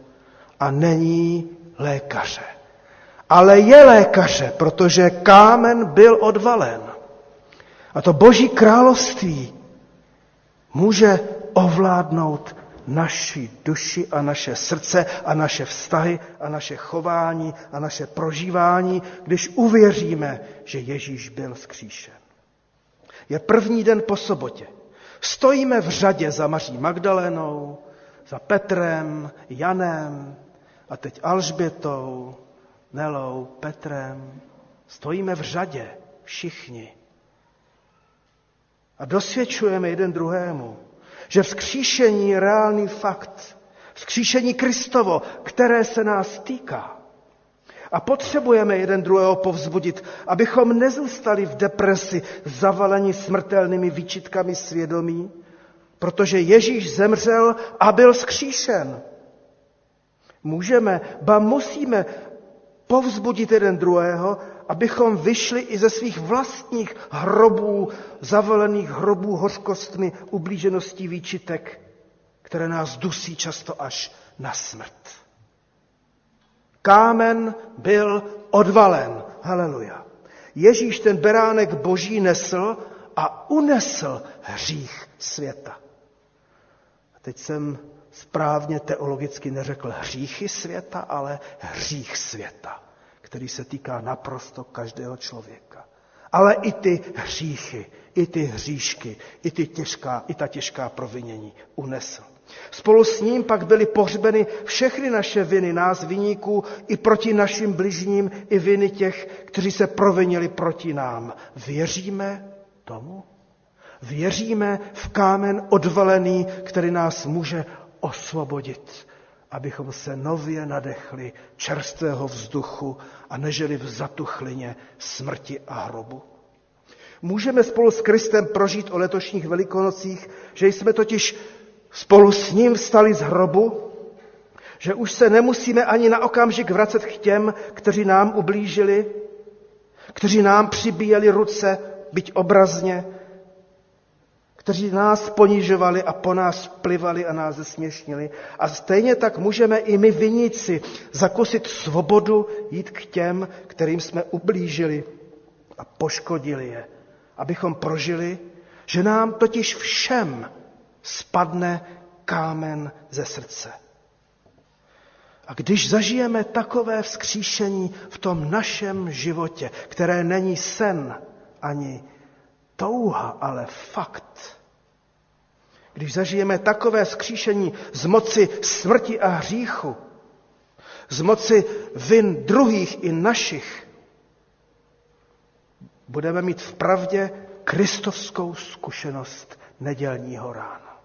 a není lékaře. Ale je lékaře, protože kámen byl odvalen. A to boží království může ovládnout naši duši a naše srdce a naše vztahy a naše chování a naše prožívání, když uvěříme, že Ježíš byl vzkříšen. Je první den po sobotě. Stojíme v řadě za Maří Magdalénou, za Petrem, Janem a teď Alžbětou, Nelou, Petrem. Stojíme v řadě všichni. A dosvědčujeme jeden druhému, že vzkříšení je reálný fakt. Vzkříšení Kristovo, které se nás týká. A potřebujeme jeden druhého povzbudit, abychom nezůstali v depresi zavaleni smrtelnými výčitkami svědomí, protože Ježíš zemřel a byl skříšen. Můžeme, ba musíme povzbudit jeden druhého, abychom vyšli i ze svých vlastních hrobů, zavalených hrobů hořkostmi, ublížeností výčitek, které nás dusí často až na smrt. Kámen byl odvalen. Haleluja. Ježíš ten beránek boží nesl a unesl hřích světa. A teď jsem správně teologicky neřekl hříchy světa, ale hřích světa. Který se týká naprosto každého člověka. Ale i ty hříchy, i ty hříšky, i, ty těžká, i ta těžká provinění unesl. Spolu s ním pak byly pohřbeny všechny naše viny, nás viníků, i proti našim bližním, i viny těch, kteří se provinili proti nám. Věříme tomu? Věříme v kámen odvalený, který nás může osvobodit, abychom se nově nadechli čerstvého vzduchu a nežili v zatuchlině smrti a hrobu. Můžeme spolu s Kristem prožít o letošních velikonocích, že jsme totiž spolu s ním vstali z hrobu, že už se nemusíme ani na okamžik vracet k těm, kteří nám ublížili, kteří nám přibíjeli ruce, byť obrazně, kteří nás ponižovali a po nás plivali a nás zesměšnili. A stejně tak můžeme i my viníci zakusit svobodu, jít k těm, kterým jsme ublížili a poškodili je. Abychom prožili, že nám totiž všem spadne kámen ze srdce. A když zažijeme takové vzkříšení v tom našem životě, které není sen ani touha, ale fakt, když zažijeme takové skříšení z moci smrti a hříchu, z moci vin druhých i našich, budeme mít v pravdě kristovskou zkušenost nedělního rána.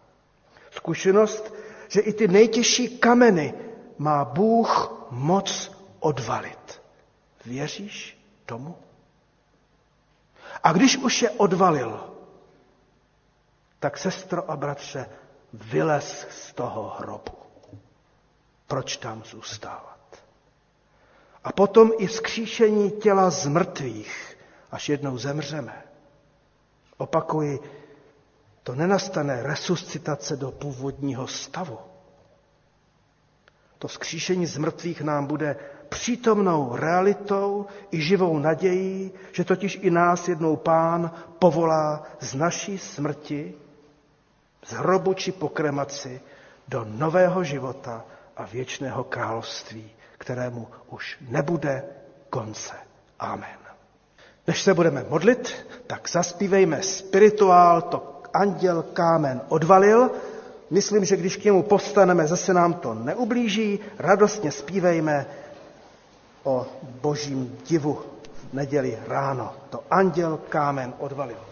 Zkušenost, že i ty nejtěžší kameny má Bůh moc odvalit. Věříš tomu? A když už je odvalil, tak sestro a bratře, vylez z toho hrobu. Proč tam zůstávat? A potom i vzkříšení těla z mrtvých, až jednou zemřeme. Opakuji, to nenastane resuscitace do původního stavu. To vzkříšení z mrtvých nám bude přítomnou realitou i živou nadějí, že totiž i nás jednou pán povolá z naší smrti, z hrobu či pokremaci do nového života a věčného království, kterému už nebude konce. Amen. Než se budeme modlit, tak zaspívejme spirituál, to anděl kámen odvalil. Myslím, že když k němu povstaneme, zase nám to neublíží. Radostně zpívejme o božím divu v neděli ráno. To anděl kámen odvalil.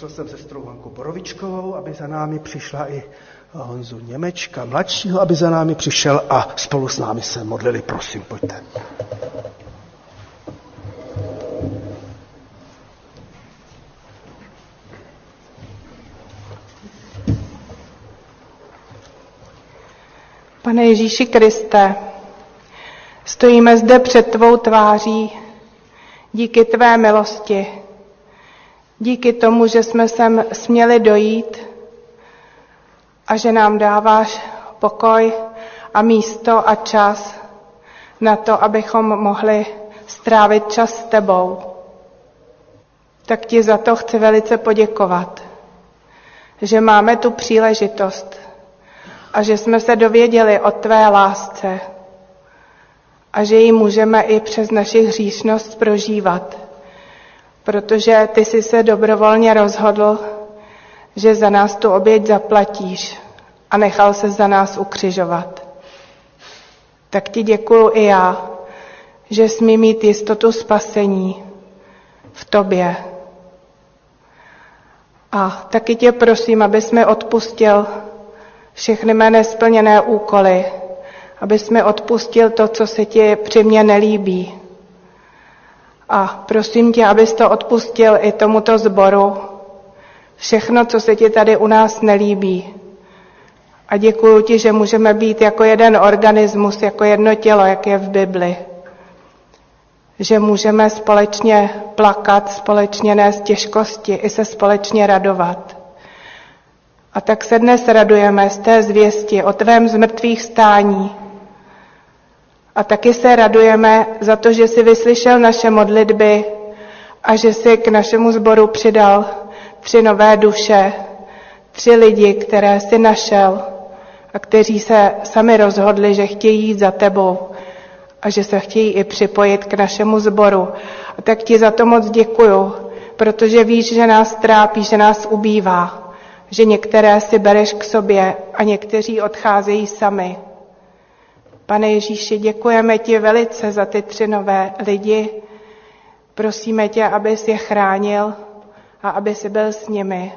Poprosil jsem sestru Hanku Borovičkovou, aby za námi přišla i Honzu Němečka, mladšího, aby za námi přišel a spolu s námi se modlili. Prosím, pojďte. Pane Ježíši Kriste, stojíme zde před tvou tváří díky tvé milosti, díky tomu, že jsme sem směli dojít a že nám dáváš pokoj a místo a čas na to, abychom mohli strávit čas s tebou. Tak ti za to chci velice poděkovat, že máme tu příležitost a že jsme se dověděli o tvé lásce a že ji můžeme i přes naši hříšnost prožívat, protože ty jsi se dobrovolně rozhodl, že za nás tu oběť zaplatíš a nechal se za nás ukřižovat. Tak ti děkuju i já, že smí mít jistotu spasení v tobě. A taky tě prosím, abys mi odpustil všechny mé nesplněné úkoly, abys mi odpustil to, co se ti při mně nelíbí. A prosím tě, abys to odpustil i tomuto zboru, všechno, co se ti tady u nás nelíbí. A děkuji ti, že můžeme být jako jeden organismus, jako jedno tělo, jak je v Bibli. Že můžeme společně plakat, společně nést těžkosti i se společně radovat. A tak se dnes radujeme z té zvěsti o tvém zmrtvých stání. A taky se radujeme za to, že jsi vyslyšel naše modlitby a že jsi k našemu sboru přidal tři nové duše, tři lidi, které jsi našel a kteří se sami rozhodli, že chtějí jít za tebou a že se chtějí i připojit k našemu sboru. A tak ti za to moc děkuju, protože víš, že nás trápí, že nás ubývá že některé si bereš k sobě a někteří odcházejí sami. Pane Ježíši, děkujeme ti velice za ty tři nové lidi. Prosíme tě, abys je chránil a aby si byl s nimi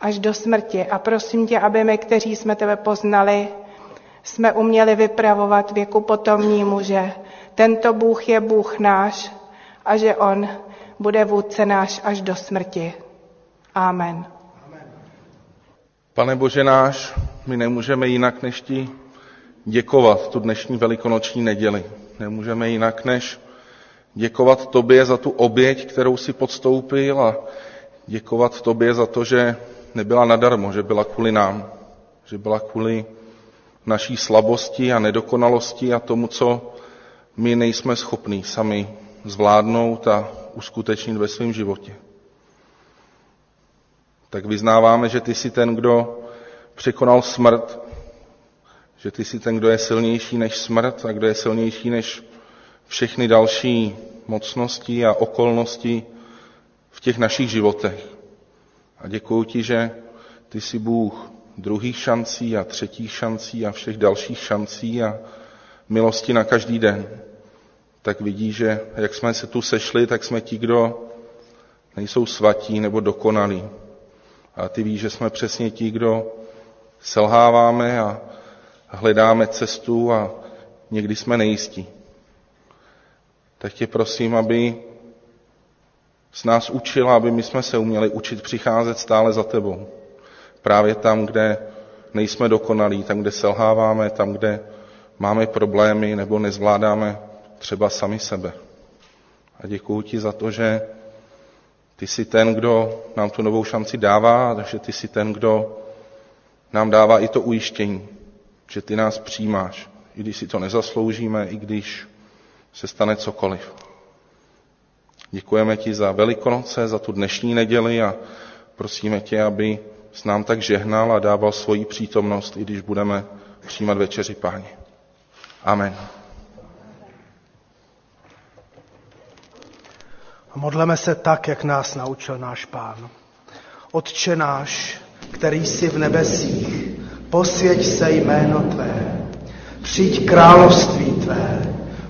až do smrti. A prosím tě, aby my, kteří jsme tebe poznali, jsme uměli vypravovat věku potomnímu, že tento Bůh je Bůh náš a že On bude vůdce náš až do smrti. Amen. Pane Bože náš, my nemůžeme jinak než ti děkovat tu dnešní velikonoční neděli. Nemůžeme jinak než děkovat Tobě za tu oběť, kterou si podstoupil a děkovat Tobě za to, že nebyla nadarmo, že byla kvůli nám, že byla kvůli naší slabosti a nedokonalosti a tomu, co my nejsme schopní sami zvládnout a uskutečnit ve svém životě tak vyznáváme, že ty jsi ten, kdo překonal smrt, že ty jsi ten, kdo je silnější než smrt a kdo je silnější než všechny další mocnosti a okolnosti v těch našich životech. A děkuji ti, že ty jsi Bůh druhých šancí a třetích šancí a všech dalších šancí a milosti na každý den. Tak vidí, že jak jsme se tu sešli, tak jsme ti, kdo nejsou svatí nebo dokonalí, a ty víš, že jsme přesně ti, kdo selháváme a hledáme cestu a někdy jsme nejistí. Tak tě prosím, aby s nás učila, aby my jsme se uměli učit přicházet stále za tebou. Právě tam, kde nejsme dokonalí, tam, kde selháváme, tam, kde máme problémy nebo nezvládáme třeba sami sebe. A děkuji ti za to, že ty jsi ten, kdo nám tu novou šanci dává, takže ty jsi ten, kdo nám dává i to ujištění, že ty nás přijímáš, i když si to nezasloužíme, i když se stane cokoliv. Děkujeme ti za Velikonoce, za tu dnešní neděli a prosíme tě, aby s nám tak žehnal a dával svoji přítomnost, i když budeme přijímat večeři páně. Amen. A modleme se tak, jak nás naučil náš pán. Otče náš, který jsi v nebesích, posvěť se jméno Tvé, přijď království Tvé,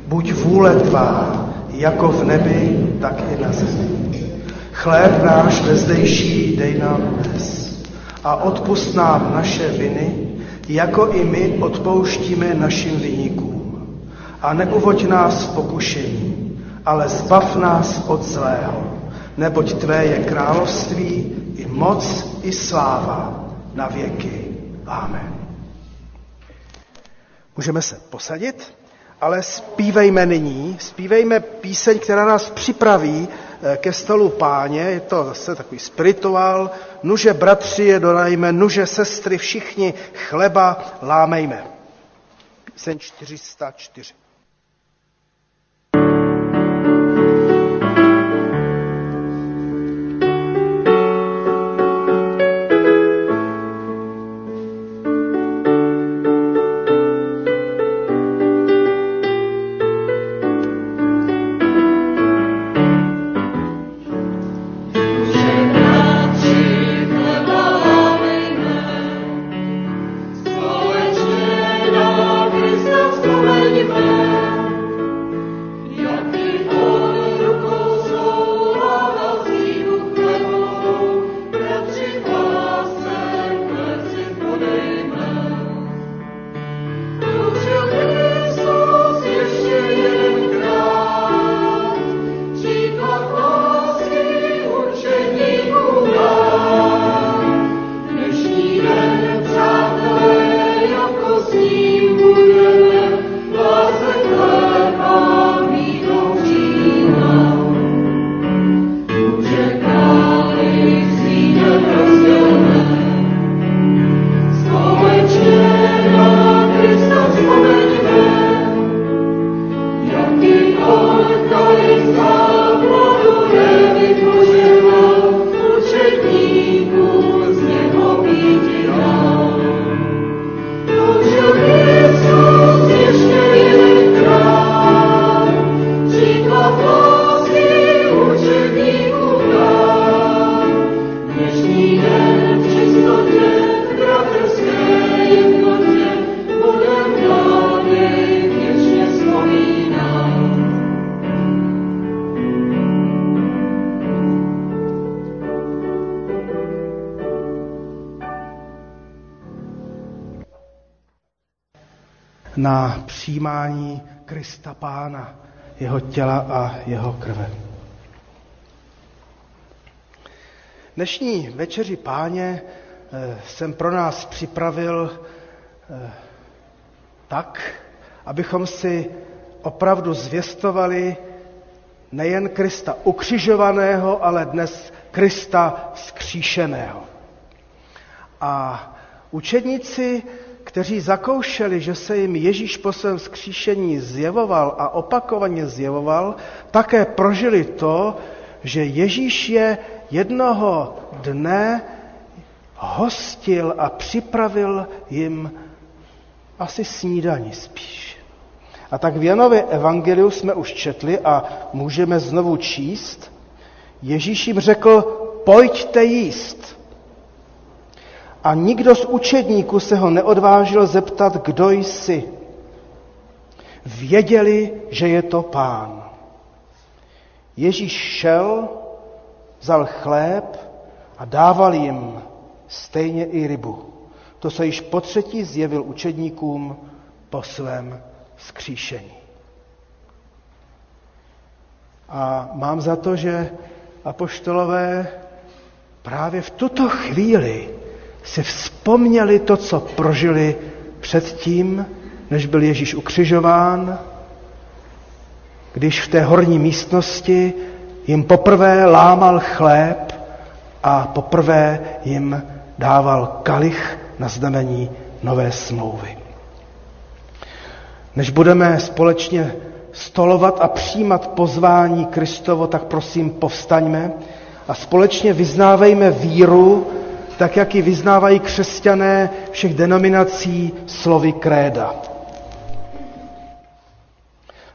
buď vůle Tvá, jako v nebi, tak i na zemi. Chléb náš vezdejší dej nám dnes a odpust nám naše viny, jako i my odpouštíme našim vyníkům. A neuvoď nás v pokušení, ale zbav nás od zlého, neboť Tvé je království, i moc, i sláva na věky. Amen. Můžeme se posadit, ale zpívejme nyní, zpívejme píseň, která nás připraví eh, ke stolu páně, je to zase takový spirituál, nuže bratři je donajme, nuže sestry, všichni chleba lámejme. Píseň 404. přijímání Krista Pána, jeho těla a jeho krve. Dnešní večeři páně eh, jsem pro nás připravil eh, tak, abychom si opravdu zvěstovali nejen Krista ukřižovaného, ale dnes Krista skříšeného. A učedníci kteří zakoušeli, že se jim Ježíš po svém skříšení zjevoval a opakovaně zjevoval, také prožili to, že Ježíš je jednoho dne hostil a připravil jim asi snídaní spíš. A tak v Janově evangeliu jsme už četli a můžeme znovu číst. Ježíš jim řekl, pojďte jíst. A nikdo z učedníků se ho neodvážil zeptat, kdo jsi. Věděli, že je to pán. Ježíš šel, vzal chléb a dával jim stejně i rybu. To se již po třetí zjevil učedníkům po svém skříšení. A mám za to, že apoštolové právě v tuto chvíli si vzpomněli to, co prožili předtím, než byl Ježíš ukřižován, když v té horní místnosti jim poprvé lámal chléb a poprvé jim dával kalich na znamení nové smlouvy. Než budeme společně stolovat a přijímat pozvání Kristovo, tak prosím povstaňme a společně vyznávejme víru, tak jak ji vyznávají křesťané všech denominací slovy kréda.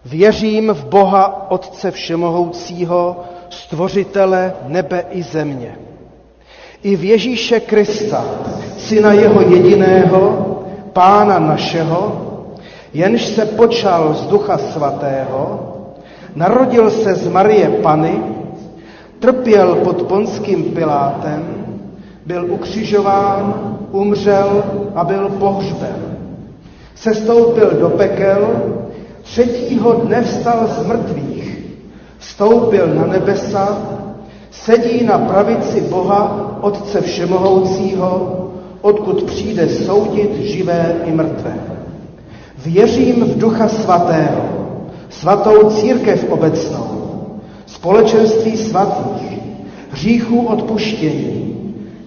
Věřím v Boha Otce Všemohoucího, Stvořitele nebe i země. I v Ježíše Krista, Syna Jeho jediného, Pána našeho, jenž se počal z Ducha Svatého, narodil se z Marie Pany, trpěl pod ponským Pilátem, byl ukřižován, umřel a byl pohřben. Sestoupil do pekel, třetího dne vstal z mrtvých, vstoupil na nebesa, sedí na pravici Boha, Otce Všemohoucího, odkud přijde soudit živé i mrtvé. Věřím v Ducha Svatého, svatou církev obecnou, společenství svatých, hříchů odpuštění,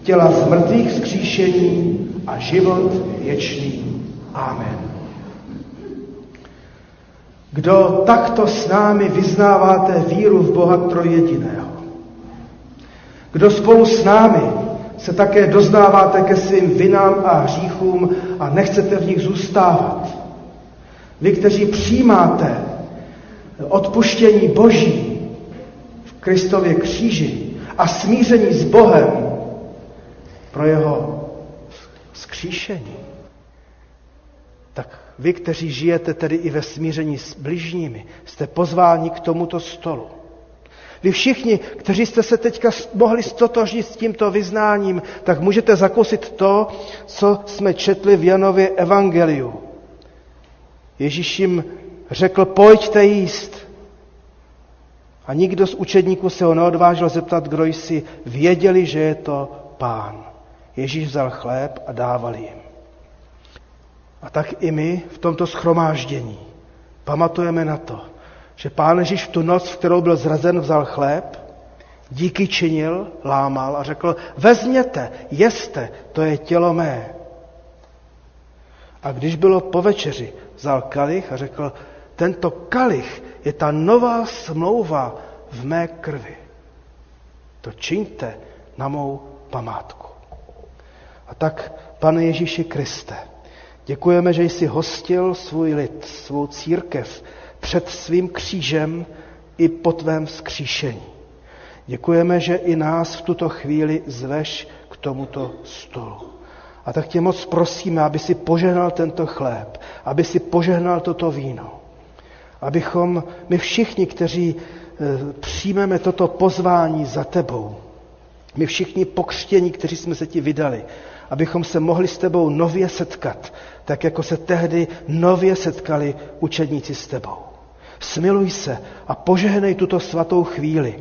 těla z mrtvých vzkříšení a život věčný. Amen. Kdo takto s námi vyznáváte víru v Boha trojediného, kdo spolu s námi se také doznáváte ke svým vinám a hříchům a nechcete v nich zůstávat, vy, kteří přijímáte odpuštění Boží v Kristově kříži a smíření s Bohem pro jeho skříšení, tak vy, kteří žijete tedy i ve smíření s bližními, jste pozváni k tomuto stolu. Vy všichni, kteří jste se teďka mohli stotožnit s tímto vyznáním, tak můžete zakusit to, co jsme četli v Janově Evangeliu. Ježíš jim řekl, pojďte jíst. A nikdo z učedníků se ho neodvážil zeptat, kdo jsi věděli, že je to pán. Ježíš vzal chléb a dával jim. A tak i my v tomto schromáždění pamatujeme na to, že pán Ježíš v tu noc, v kterou byl zrazen, vzal chléb, díky činil, lámal a řekl, vezměte, jeste, to je tělo mé. A když bylo po večeři, vzal kalich a řekl, tento kalich je ta nová smlouva v mé krvi. To čiňte na mou památku. A tak, pane Ježíši Kriste, děkujeme, že jsi hostil svůj lid, svou církev před svým křížem i po tvém vzkříšení. Děkujeme, že i nás v tuto chvíli zveš k tomuto stolu. A tak tě moc prosíme, aby si požehnal tento chléb, aby si požehnal toto víno. Abychom my všichni, kteří e, přijmeme toto pozvání za tebou, my všichni pokřtění, kteří jsme se ti vydali, abychom se mohli s tebou nově setkat, tak jako se tehdy nově setkali učedníci s tebou. Smiluj se a požehnej tuto svatou chvíli,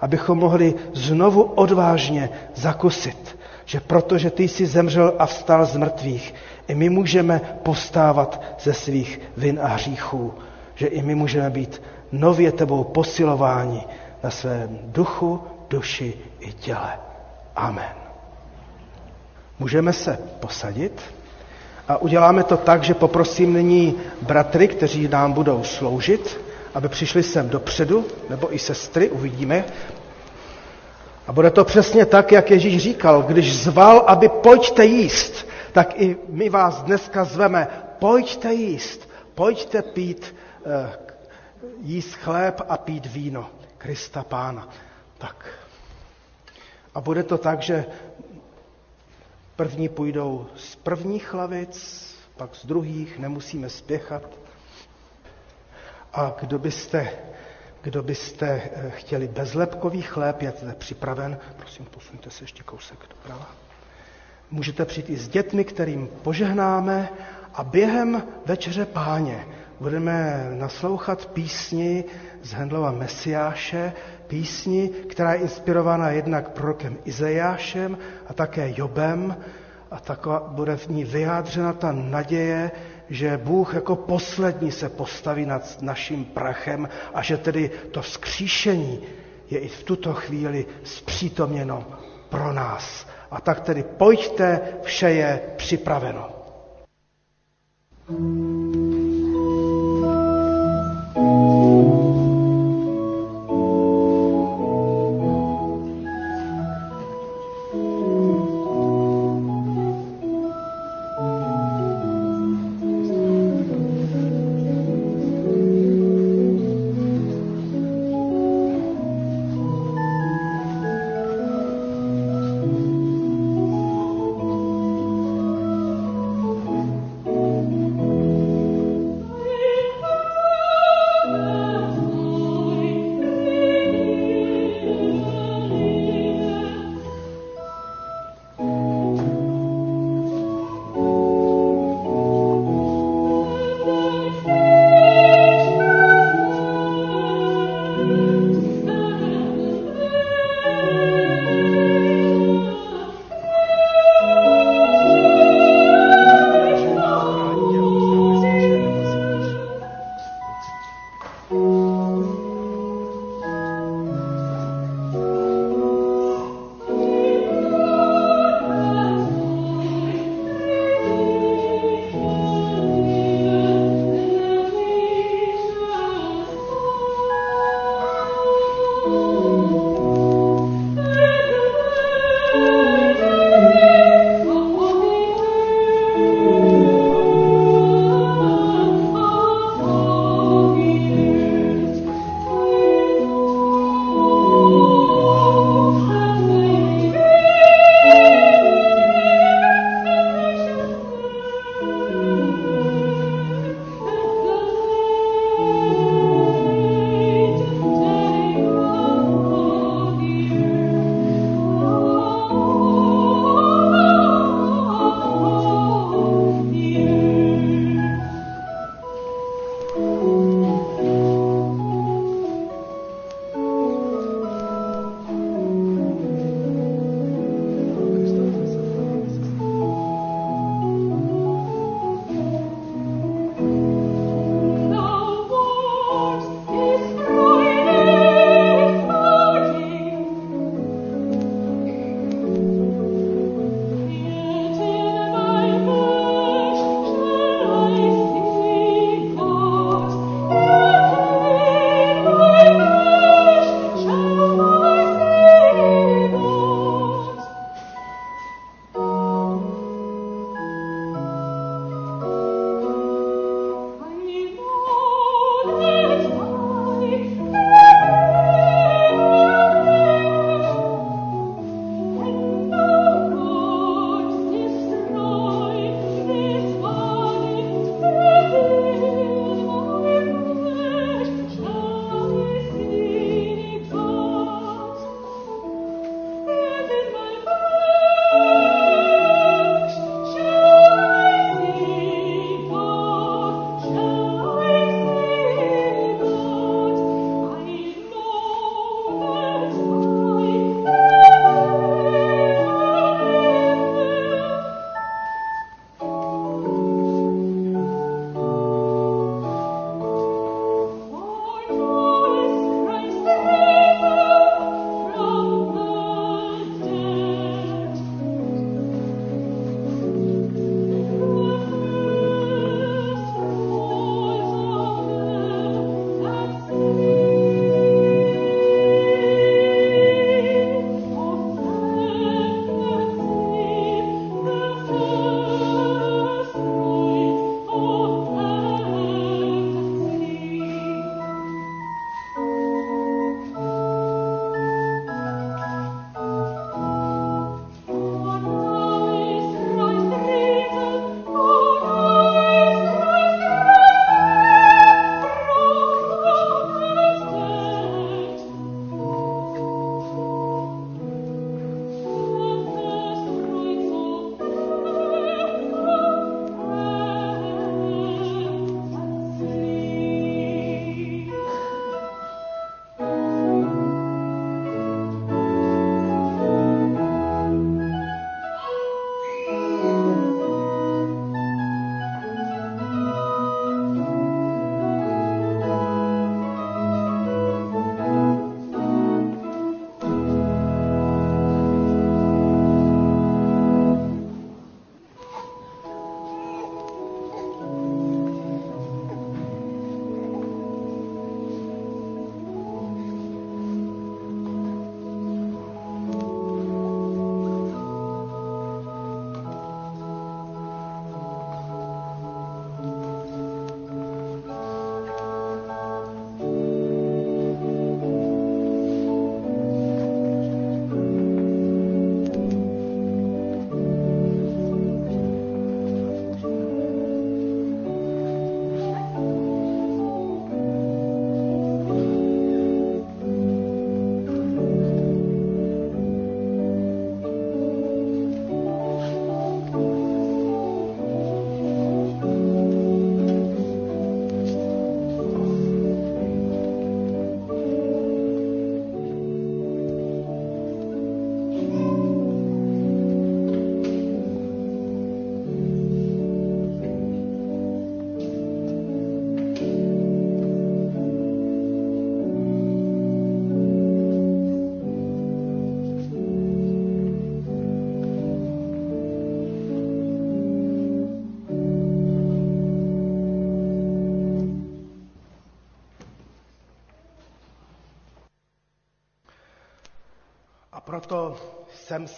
abychom mohli znovu odvážně zakusit že protože ty jsi zemřel a vstal z mrtvých, i my můžeme postávat ze svých vin a hříchů, že i my můžeme být nově tebou posilováni na svém duchu, duši i těle. Amen. Můžeme se posadit a uděláme to tak, že poprosím nyní bratry, kteří nám budou sloužit, aby přišli sem dopředu, nebo i sestry, uvidíme, a bude to přesně tak, jak Ježíš říkal, když zval, aby pojďte jíst, tak i my vás dneska zveme, pojďte jíst, pojďte pít, eh, jíst chléb a pít víno Krista Pána. Tak. A bude to tak, že první půjdou z prvních hlavic, pak z druhých, nemusíme spěchat. A kdo byste kdo byste eh, chtěli bezlepkový chléb, je zde připraven. Prosím, posuňte se ještě kousek doprava. Můžete přijít i s dětmi, kterým požehnáme a během večeře páně budeme naslouchat písni z Hendlova Mesiáše, písni, která je inspirována jednak prorokem Izajášem a také Jobem a taková bude v ní vyjádřena ta naděje, že Bůh jako poslední se postaví nad naším prachem a že tedy to vzkříšení je i v tuto chvíli zpřítomněno pro nás. A tak tedy pojďte, vše je připraveno. thank you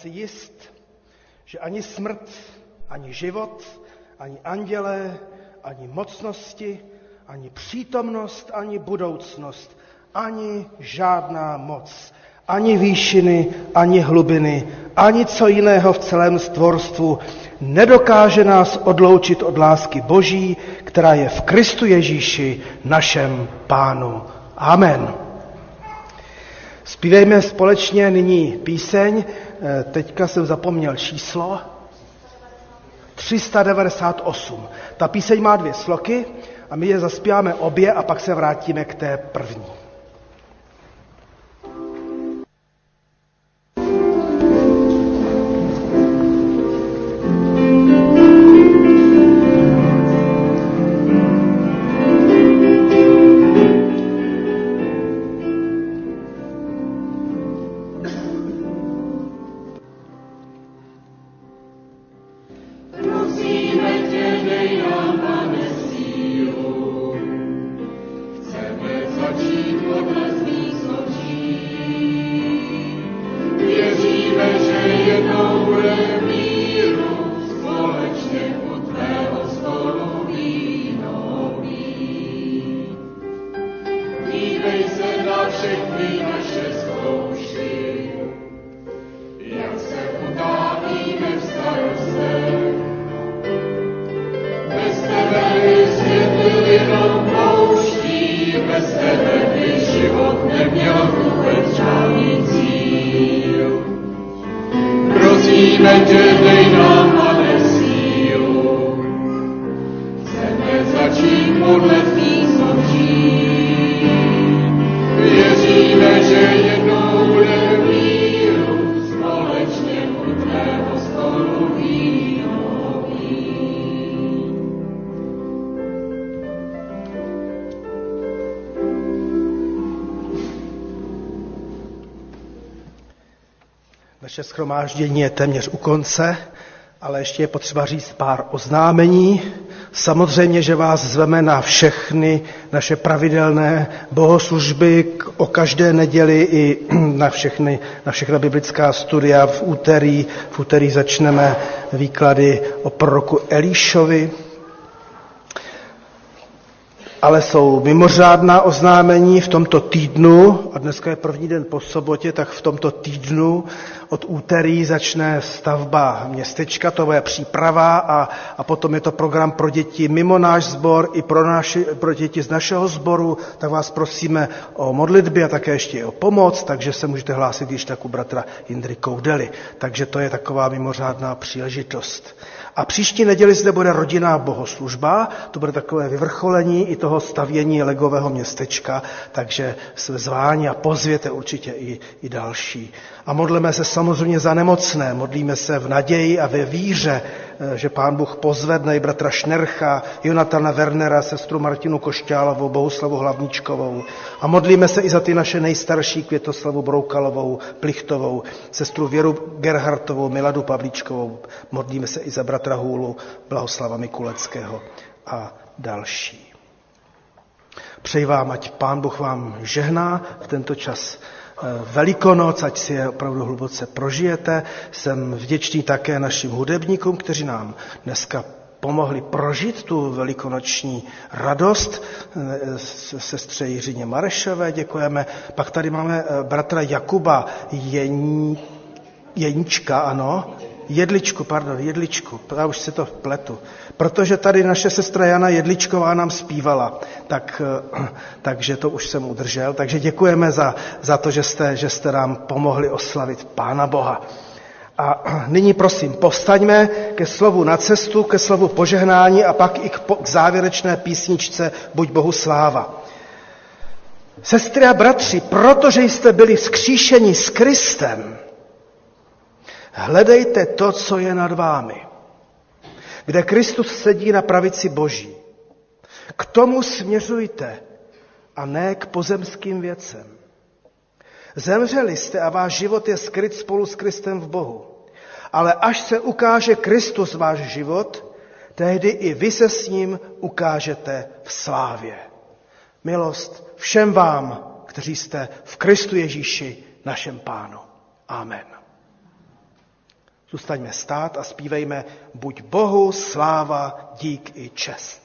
si jist, že ani smrt, ani život, ani andělé, ani mocnosti, ani přítomnost, ani budoucnost, ani žádná moc, ani výšiny, ani hlubiny, ani co jiného v celém stvorstvu nedokáže nás odloučit od lásky Boží, která je v Kristu Ježíši, našem Pánu. Amen. Zpívejme společně nyní píseň, eh, teďka jsem zapomněl číslo, 398. Ta píseň má dvě sloky a my je zaspíváme obě a pak se vrátíme k té první. Schromáždění je téměř u konce, ale ještě je potřeba říct pár oznámení. Samozřejmě, že vás zveme na všechny naše pravidelné bohoslužby o každé neděli i na všechny, na všechna biblická studia v úterý. V úterý začneme výklady o proroku Elíšovi, ale jsou mimořádná oznámení v tomto týdnu, a dneska je první den po sobotě, tak v tomto týdnu od úterý začne stavba městečka, to je příprava a, a potom je to program pro děti mimo náš sbor i pro, naši, pro děti z našeho sboru, tak vás prosíme o modlitby a také ještě o pomoc, takže se můžete hlásit když tak u bratra Jindry Koudely. Takže to je taková mimořádná příležitost. A příští neděli zde bude rodinná bohoslužba, to bude takové vyvrcholení i toho stavění legového městečka, takže jsme zváni a pozvěte určitě i, i další. A modlíme se samozřejmě za nemocné, modlíme se v naději a ve víře, eh, že pán Bůh pozvedne i bratra Šnercha, Jonatana Wernera, sestru Martinu Košťálovou, Bohuslavu Hlavničkovou. A modlíme se i za ty naše nejstarší Květoslavu Broukalovou, Plichtovou, sestru Věru Gerhartovou, Miladu Pavlíčkovou. Modlíme se i za bratra Hůlu, Blahoslava Mikuleckého a další. Přeji vám, ať pán Bůh vám žehná v tento čas Velikonoc, ať si je opravdu hluboce prožijete. Jsem vděčný také našim hudebníkům, kteří nám dneska pomohli prožít tu velikonoční radost. Eh, sestře Jiřině Marešové děkujeme. Pak tady máme eh, bratra Jakuba Jen... Jenička, ano, Jedličku, pardon, Jedličku, já už si to pletu. Protože tady naše sestra Jana Jedličková nám zpívala, tak, eh, takže to už jsem udržel. Takže děkujeme za, za to, že jste, že jste nám pomohli oslavit Pána Boha. A nyní prosím, povstaňme ke slovu na cestu, ke slovu požehnání a pak i k, k závěrečné písničce Buď Bohu sláva. Sestry a bratři, protože jste byli vzkříšeni s Kristem, Hledejte to, co je nad vámi, kde Kristus sedí na pravici Boží. K tomu směřujte a ne k pozemským věcem. Zemřeli jste a váš život je skryt spolu s Kristem v Bohu. Ale až se ukáže Kristus váš život, tehdy i vy se s ním ukážete v slávě. Milost všem vám, kteří jste v Kristu Ježíši, našem pánu. Amen. Zůstaňme stát a zpívejme buď Bohu sláva, dík i čest.